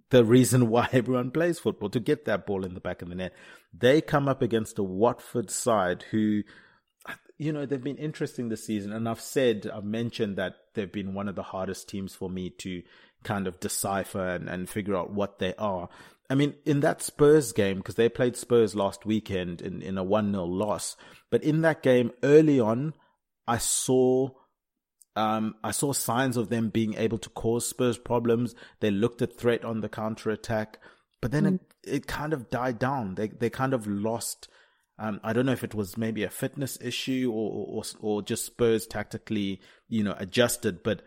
S3: the reason why everyone plays football to get that ball in the back of the net. They come up against a Watford side who, you know, they've been interesting this season. And I've said, I've mentioned that they've been one of the hardest teams for me to kind of decipher and, and figure out what they are. I mean, in that Spurs game, because they played Spurs last weekend in, in a 1 0 loss, but in that game early on, I saw um, I saw signs of them being able to cause Spurs problems. They looked at threat on the counter attack, but then mm. it, it kind of died down. They they kind of lost. Um, I don't know if it was maybe a fitness issue or, or or just Spurs tactically, you know, adjusted, but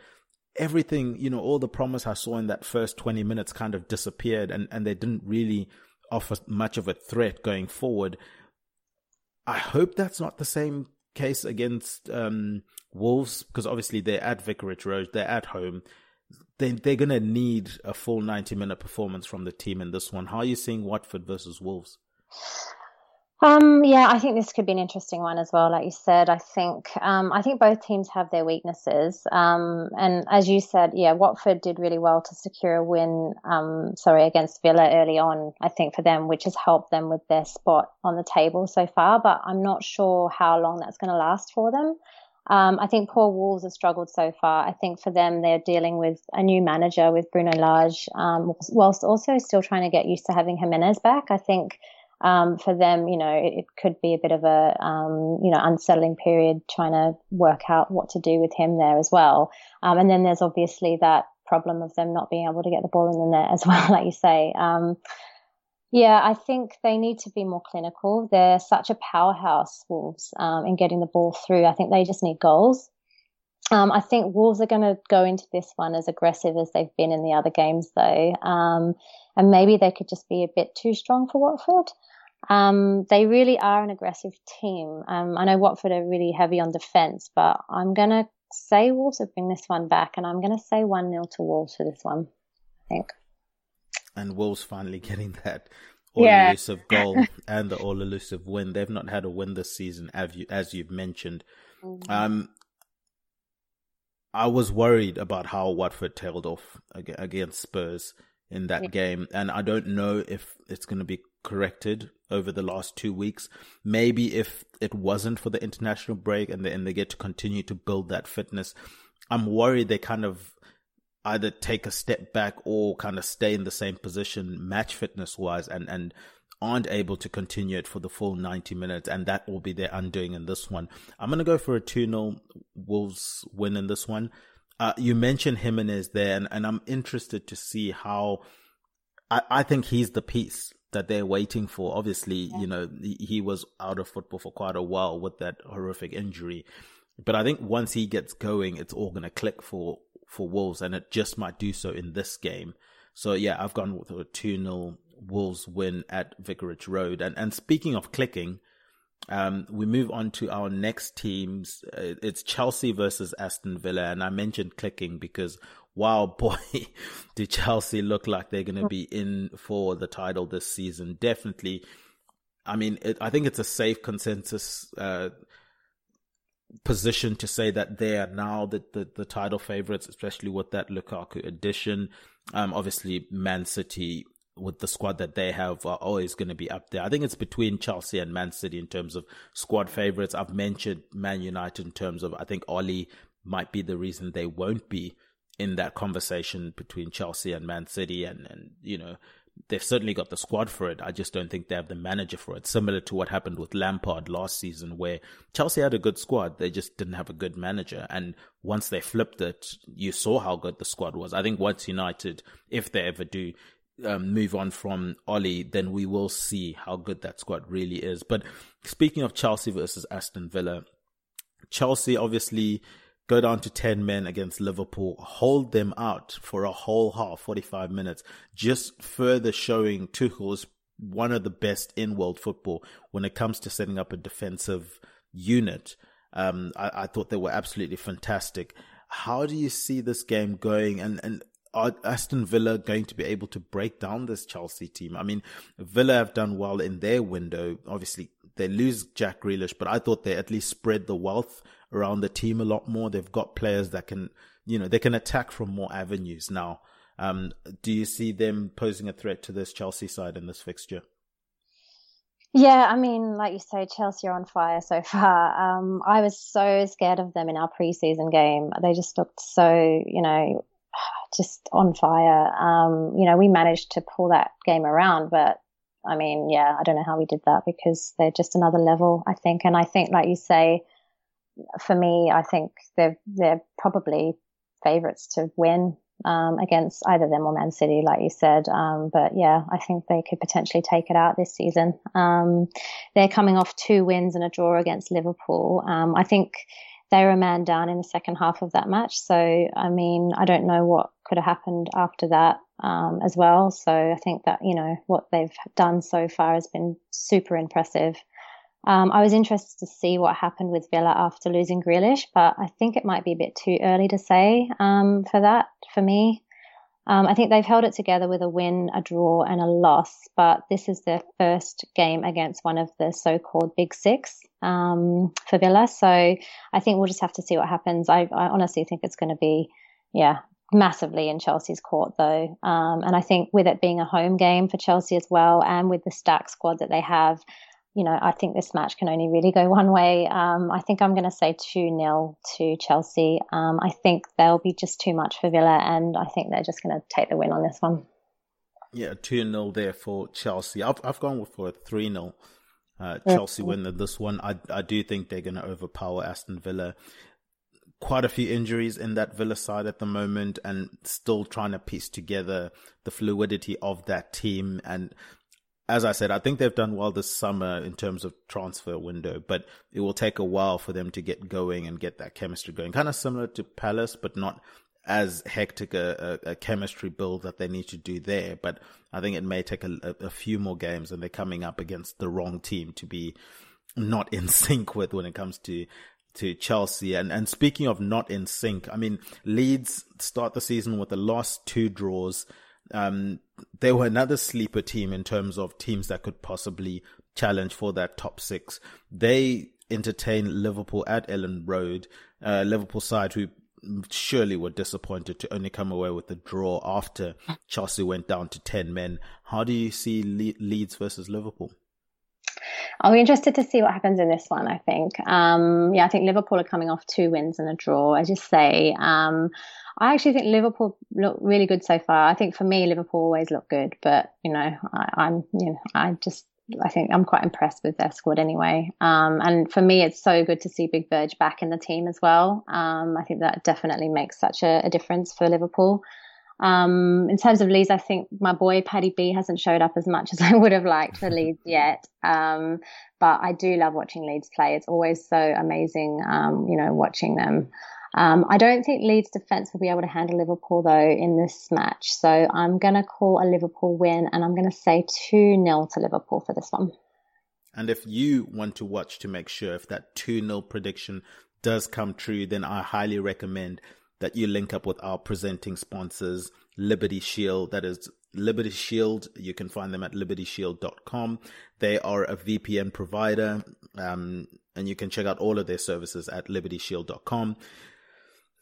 S3: everything, you know, all the promise I saw in that first 20 minutes kind of disappeared and, and they didn't really offer much of a threat going forward. I hope that's not the same case against um, Wolves because obviously they're at Vicarage Road, they're at home. They they're gonna need a full ninety minute performance from the team in this one. How are you seeing Watford versus Wolves?
S2: Um, yeah, I think this could be an interesting one as well. Like you said, I think um, I think both teams have their weaknesses. Um, and as you said, yeah, Watford did really well to secure a win. Um, sorry, against Villa early on. I think for them, which has helped them with their spot on the table so far. But I'm not sure how long that's going to last for them. Um, I think poor Wolves have struggled so far. I think for them, they're dealing with a new manager with Bruno Lage, um, whilst also still trying to get used to having Jimenez back. I think um, for them, you know, it, it, could be a bit of a, um, you know, unsettling period trying to work out what to do with him there as well. Um, and then there's obviously that problem of them not being able to get the ball in the net as well, like you say. Um, yeah, I think they need to be more clinical. They're such a powerhouse, Wolves, um, in getting the ball through. I think they just need goals. Um, I think Wolves are going to go into this one as aggressive as they've been in the other games, though. Um, and maybe they could just be a bit too strong for Watford. Um, they really are an aggressive team. Um, I know Watford are really heavy on defence, but I'm going to say Wolves will bring this one back, and I'm going to say 1 0 to Wolves for this one, I think.
S3: And Wolves finally getting that all yeah. elusive goal and the all elusive win. They've not had a win this season, as, you, as you've mentioned. Mm-hmm. Um, I was worried about how Watford tailed off against Spurs in that yeah. game. And I don't know if it's going to be corrected over the last two weeks. Maybe if it wasn't for the international break and they, and they get to continue to build that fitness, I'm worried they kind of either take a step back or kind of stay in the same position match fitness wise and, and aren't able to continue it for the full 90 minutes, and that will be their undoing in this one. I'm going to go for a 2 0 Wolves win in this one. Uh, you mentioned Jimenez there, and, and I'm interested to see how. I, I think he's the piece that they're waiting for. Obviously, yeah. you know, he, he was out of football for quite a while with that horrific injury. But I think once he gets going, it's all going to click for, for Wolves, and it just might do so in this game. So yeah, I've gone with a 2 0 Wolves win at Vicarage Road. And and speaking of clicking, um, we move on to our next teams. Uh, it's Chelsea versus Aston Villa, and I mentioned clicking because wow, boy, do Chelsea look like they're going to be in for the title this season? Definitely. I mean, it, I think it's a safe consensus uh, position to say that they are now the, the, the title favorites, especially with that Lukaku addition. Um, obviously, Man City with the squad that they have are always going to be up there. I think it's between Chelsea and Man City in terms of squad favorites. I've mentioned Man United in terms of I think Ole might be the reason they won't be in that conversation between Chelsea and Man City and and you know they've certainly got the squad for it. I just don't think they have the manager for it. Similar to what happened with Lampard last season, where Chelsea had a good squad, they just didn't have a good manager. And once they flipped it, you saw how good the squad was. I think once United, if they ever do, um, move on from Ole, then we will see how good that squad really is. But speaking of Chelsea versus Aston Villa, Chelsea obviously go down to 10 men against Liverpool, hold them out for a whole half, 45 minutes, just further showing Tuchel is one of the best in world football when it comes to setting up a defensive unit. Um, I, I thought they were absolutely fantastic. How do you see this game going? And, and are Aston Villa going to be able to break down this Chelsea team? I mean, Villa have done well in their window. Obviously, they lose Jack Grealish, but I thought they at least spread the wealth around the team a lot more. They've got players that can, you know, they can attack from more avenues now. Um, do you see them posing a threat to this Chelsea side in this fixture?
S2: Yeah, I mean, like you say, Chelsea are on fire so far. Um, I was so scared of them in our preseason game. They just looked so, you know, just on fire. Um, you know, we managed to pull that game around, but I mean, yeah, I don't know how we did that because they're just another level, I think. And I think, like you say, for me, I think they're they're probably favourites to win um, against either them or Man City, like you said. Um, but yeah, I think they could potentially take it out this season. Um, they're coming off two wins and a draw against Liverpool. Um, I think they were a man down in the second half of that match. So, I mean, I don't know what could have happened after that um, as well. So, I think that, you know, what they've done so far has been super impressive. Um, I was interested to see what happened with Villa after losing Grealish, but I think it might be a bit too early to say um, for that for me. Um, I think they've held it together with a win, a draw, and a loss, but this is their first game against one of the so-called Big Six um, for Villa. So I think we'll just have to see what happens. I, I honestly think it's going to be, yeah, massively in Chelsea's court though. Um, and I think with it being a home game for Chelsea as well, and with the stack squad that they have, you know, I think this match can only really go one way. Um, I think I'm going to say 2 0 to Chelsea. Um, I think they'll be just too much for Villa, and I think they're just going to take the win on this one.
S3: Yeah, 2 0 there for Chelsea. I've, I've gone for a 3 0 uh, Chelsea yeah. win in this one. I, I do think they're going to overpower Aston Villa. Quite a few injuries in that Villa side at the moment, and still trying to piece together the fluidity of that team. And as I said, I think they've done well this summer in terms of transfer window, but it will take a while for them to get going and get that chemistry going. Kind of similar to Palace, but not as hectic a, a, a chemistry build that they need to do there. But I think it may take a, a few more games, and they're coming up against the wrong team to be not in sync with when it comes to to Chelsea. And and speaking of not in sync, I mean Leeds start the season with the last two draws um, they were another sleeper team in terms of teams that could possibly challenge for that top six. They entertained Liverpool at Elland Road, uh, Liverpool side who surely were disappointed to only come away with a draw after Chelsea went down to 10 men. How do you see Le- Leeds versus Liverpool?
S2: I'll be interested to see what happens in this one. I think, um, yeah, I think Liverpool are coming off two wins and a draw. As you say, um, I actually think Liverpool look really good so far. I think for me, Liverpool always look good, but you know, I, am you know, I just I think I'm quite impressed with their squad anyway. Um, and for me, it's so good to see Big Verge back in the team as well. Um, I think that definitely makes such a, a difference for Liverpool. Um, in terms of Leeds, I think my boy Paddy B hasn't showed up as much as I would have liked for Leeds yet. Um, but I do love watching Leeds play. It's always so amazing, um, you know, watching them. Um, I don't think Leeds defence will be able to handle Liverpool though in this match. So I'm going to call a Liverpool win and I'm going to say 2 0 to Liverpool for this one.
S3: And if you want to watch to make sure if that 2 0 prediction does come true, then I highly recommend that you link up with our presenting sponsors, Liberty Shield. That is Liberty Shield. You can find them at libertyshield.com. They are a VPN provider, um, and you can check out all of their services at libertyshield.com.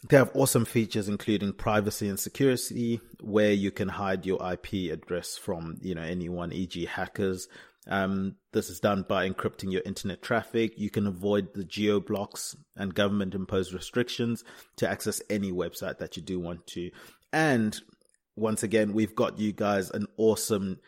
S3: They have awesome features, including privacy and security, where you can hide your IP address from, you know, anyone, e.g. hackers. Um, this is done by encrypting your internet traffic. You can avoid the geo blocks and government imposed restrictions to access any website that you do want to. And once again, we've got you guys an awesome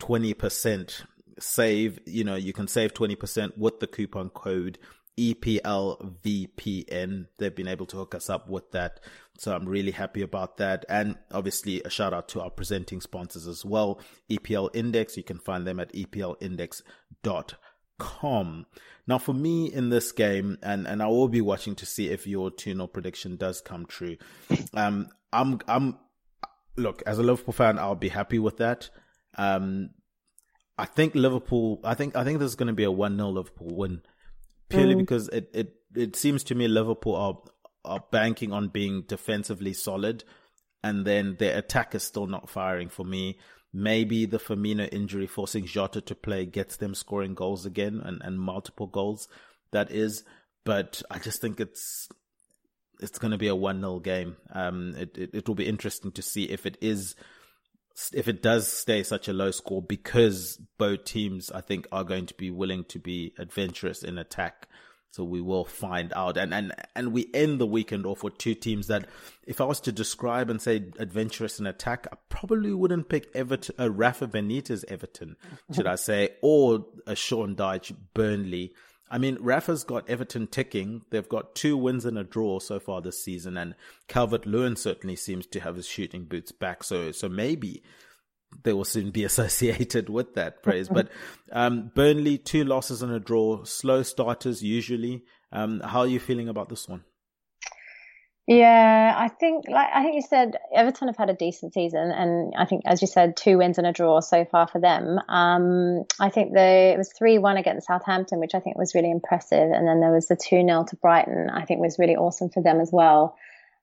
S3: 20% save. You know, you can save 20% with the coupon code EPL VPN. They've been able to hook us up with that. So I'm really happy about that. And obviously a shout out to our presenting sponsors as well. EPL Index. You can find them at eplindex.com. Now for me in this game, and, and I will be watching to see if your 2-0 prediction does come true. Um, I'm, I'm, look, as a Liverpool fan, I'll be happy with that. Um, I think Liverpool, I think, I think this is going to be a 1-0 Liverpool win purely mm. because it, it, it seems to me Liverpool are are banking on being defensively solid, and then their attack is still not firing for me. Maybe the Firmino injury forcing Jota to play gets them scoring goals again and, and multiple goals. That is, but I just think it's it's going to be a one 0 game. Um, it, it it will be interesting to see if it is if it does stay such a low score because both teams I think are going to be willing to be adventurous in attack. So we will find out. And and and we end the weekend off with two teams that if I was to describe and say adventurous in attack, I probably wouldn't pick Everton a Rafa Benitez Everton, should I say, or a Sean Dyche Burnley. I mean, Rafa's got Everton ticking. They've got two wins and a draw so far this season, and Calvert Lewin certainly seems to have his shooting boots back. So, so maybe they will soon be associated with that praise. but um, Burnley, two losses and a draw, slow starters usually. Um, how are you feeling about this one?
S2: Yeah, I think like I think you said Everton have had a decent season, and I think as you said, two wins and a draw so far for them. Um, I think the it was three one against Southampton, which I think was really impressive, and then there was the two 0 to Brighton. I think was really awesome for them as well.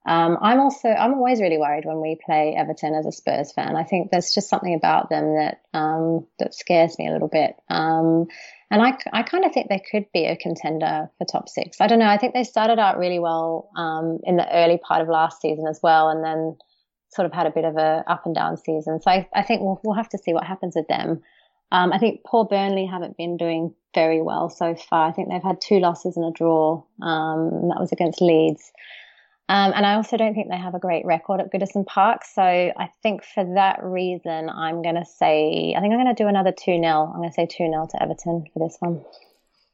S2: Um, I'm also I'm always really worried when we play Everton as a Spurs fan. I think there's just something about them that um, that scares me a little bit. And I, I kind of think they could be a contender for top six. I don't know. I think they started out really well um, in the early part of last season as well, and then sort of had a bit of a up and down season. So I, I think we'll, we'll have to see what happens with them. Um, I think poor Burnley haven't been doing very well so far. I think they've had two losses and a draw. Um, that was against Leeds. Um, and I also don't think they have a great record at Goodison Park. So I think for that reason, I'm going to say, I think I'm going to do another 2 0. I'm going to say 2 0 to Everton for this one.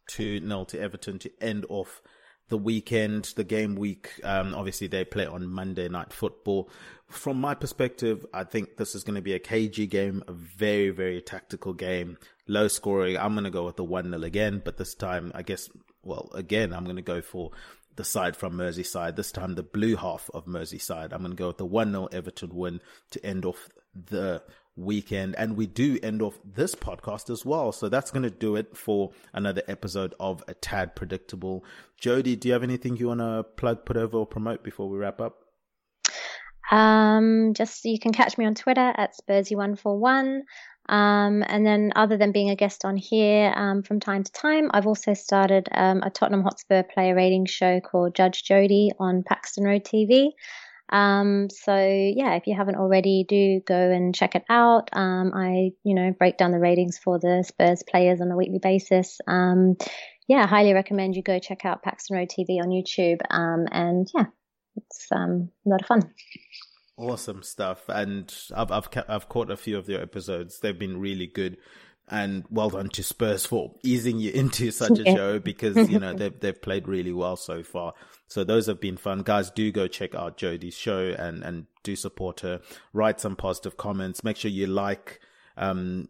S3: 2 0 to Everton to end off the weekend, the game week. Um, obviously, they play on Monday Night Football. From my perspective, I think this is going to be a cagey game, a very, very tactical game, low scoring. I'm going to go with the 1 0 again, but this time, I guess, well, again, I'm going to go for the side from Merseyside, this time the blue half of Merseyside. I'm going to go with the 1 0 Everton win to end off the weekend. And we do end off this podcast as well. So that's going to do it for another episode of A Tad Predictable. Jody, do you have anything you want to plug, put over, or promote before we wrap up?
S2: Um, just you can catch me on Twitter at Spursy141. Um, and then, other than being a guest on here um, from time to time, I've also started um, a Tottenham Hotspur player rating show called Judge Jody on Paxton Road TV. Um, so yeah, if you haven't already, do go and check it out. Um, I, you know, break down the ratings for the Spurs players on a weekly basis. Um, yeah, highly recommend you go check out Paxton Road TV on YouTube. And yeah, it's a lot of fun.
S3: Awesome stuff, and I've I've I've caught a few of your episodes. They've been really good, and well done to Spurs for easing you into such a yeah. show because you know they've they've played really well so far. So those have been fun, guys. Do go check out Jodie's show and and do support her. Write some positive comments. Make sure you like um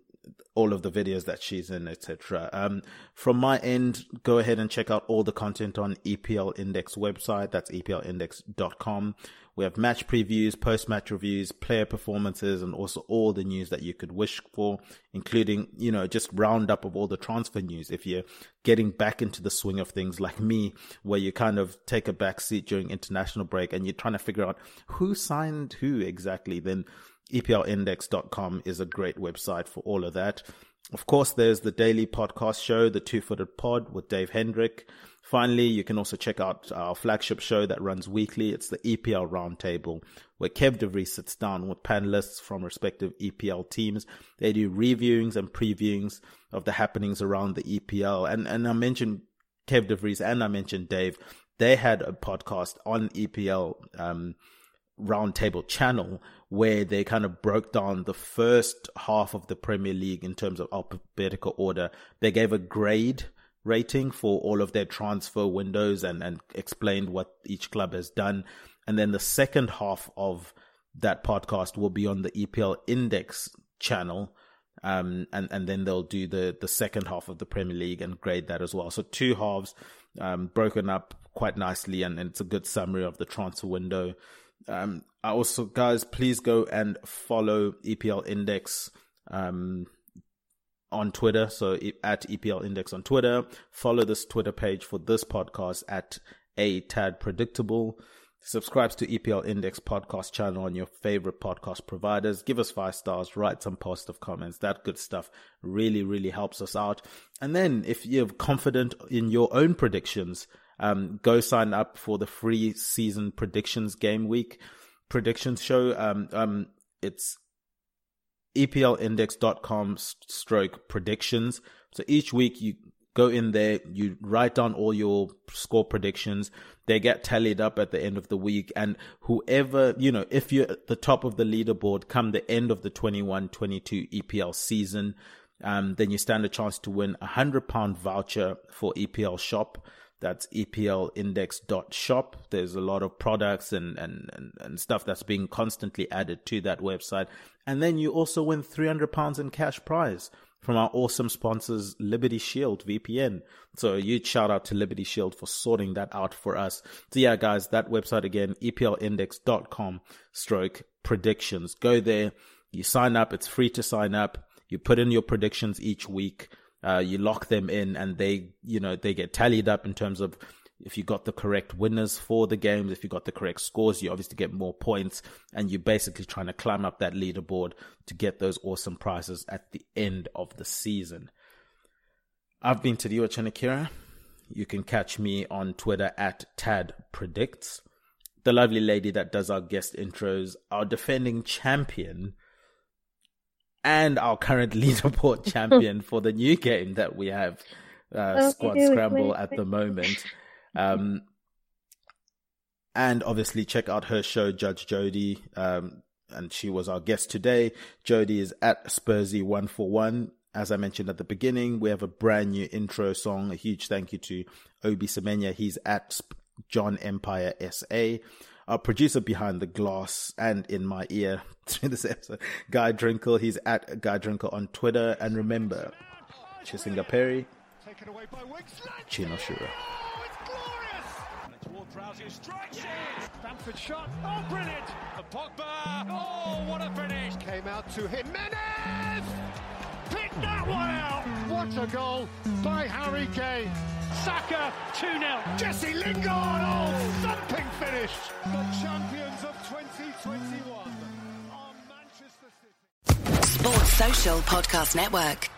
S3: all of the videos that she's in, etc. Um, from my end, go ahead and check out all the content on EPL Index website. That's eplindex.com. We have match previews, post-match reviews, player performances, and also all the news that you could wish for, including, you know, just roundup of all the transfer news. If you're getting back into the swing of things like me, where you kind of take a back seat during international break and you're trying to figure out who signed who exactly, then EPLindex.com is a great website for all of that. Of course, there's the daily podcast show, The Two Footed Pod with Dave Hendrick. Finally, you can also check out our flagship show that runs weekly. It's the EPL Roundtable, where Kev DeVries sits down with panelists from respective EPL teams. They do reviewings and previewings of the happenings around the EPL. And, and I mentioned Kev DeVries and I mentioned Dave. They had a podcast on EPL, um, roundtable channel where they kind of broke down the first half of the Premier League in terms of alphabetical order. They gave a grade rating for all of their transfer windows and, and explained what each club has done. And then the second half of that podcast will be on the EPL Index channel. Um, and, and then they'll do the, the second half of the Premier League and grade that as well. So two halves, um, broken up quite nicely. And, and it's a good summary of the transfer window. Um, I also, guys, please go and follow EPL Index um, on Twitter. So at EPL Index on Twitter. Follow this Twitter page for this podcast at a tad predictable. Subscribe to EPL Index podcast channel on your favorite podcast providers. Give us five stars, write some positive comments. That good stuff really, really helps us out. And then if you're confident in your own predictions, um, go sign up for the free season predictions game week predictions show. Um, um, it's eplindex.com stroke predictions. So each week you go in there, you write down all your score predictions. They get tallied up at the end of the week. And whoever, you know, if you're at the top of the leaderboard come the end of the 21 22 EPL season, um, then you stand a chance to win a hundred pound voucher for EPL shop. That's eplindex.shop. There's a lot of products and, and, and, and stuff that's being constantly added to that website. And then you also win 300 pounds in cash prize from our awesome sponsors, Liberty Shield VPN. So a huge shout out to Liberty Shield for sorting that out for us. So yeah, guys, that website again, eplindex.com stroke predictions. Go there. You sign up. It's free to sign up. You put in your predictions each week. Uh, you lock them in and they, you know, they get tallied up in terms of if you got the correct winners for the games, if you got the correct scores, you obviously get more points and you're basically trying to climb up that leaderboard to get those awesome prizes at the end of the season. I've been to Tadiwa Chanakira. You can catch me on Twitter at Tad Predicts. The lovely lady that does our guest intros, our defending champion, and our current leaderboard champion for the new game that we have, uh, oh, Squad Scramble, at the moment. Um, and obviously, check out her show, Judge Jody. Um, and she was our guest today. Jody is at Spursy141. As I mentioned at the beginning, we have a brand new intro song. A huge thank you to Obi Semenya. He's at John Empire SA our producer behind the glass and in my ear through this episode, Guy Drinkle. He's at Guy Drinkle on Twitter. And remember, Chisinga Perry, Chino Shura.
S1: Bamford shot. Oh, brilliant. And Pogba. Oh, what a finish. Came out to Jimenez. Picked that one out. What a goal by Harry Kane. Saka 2-0. Jesse Lingard, oh, thumping finish. The champions of 2021 are Manchester City.
S4: Sports Social Podcast Network.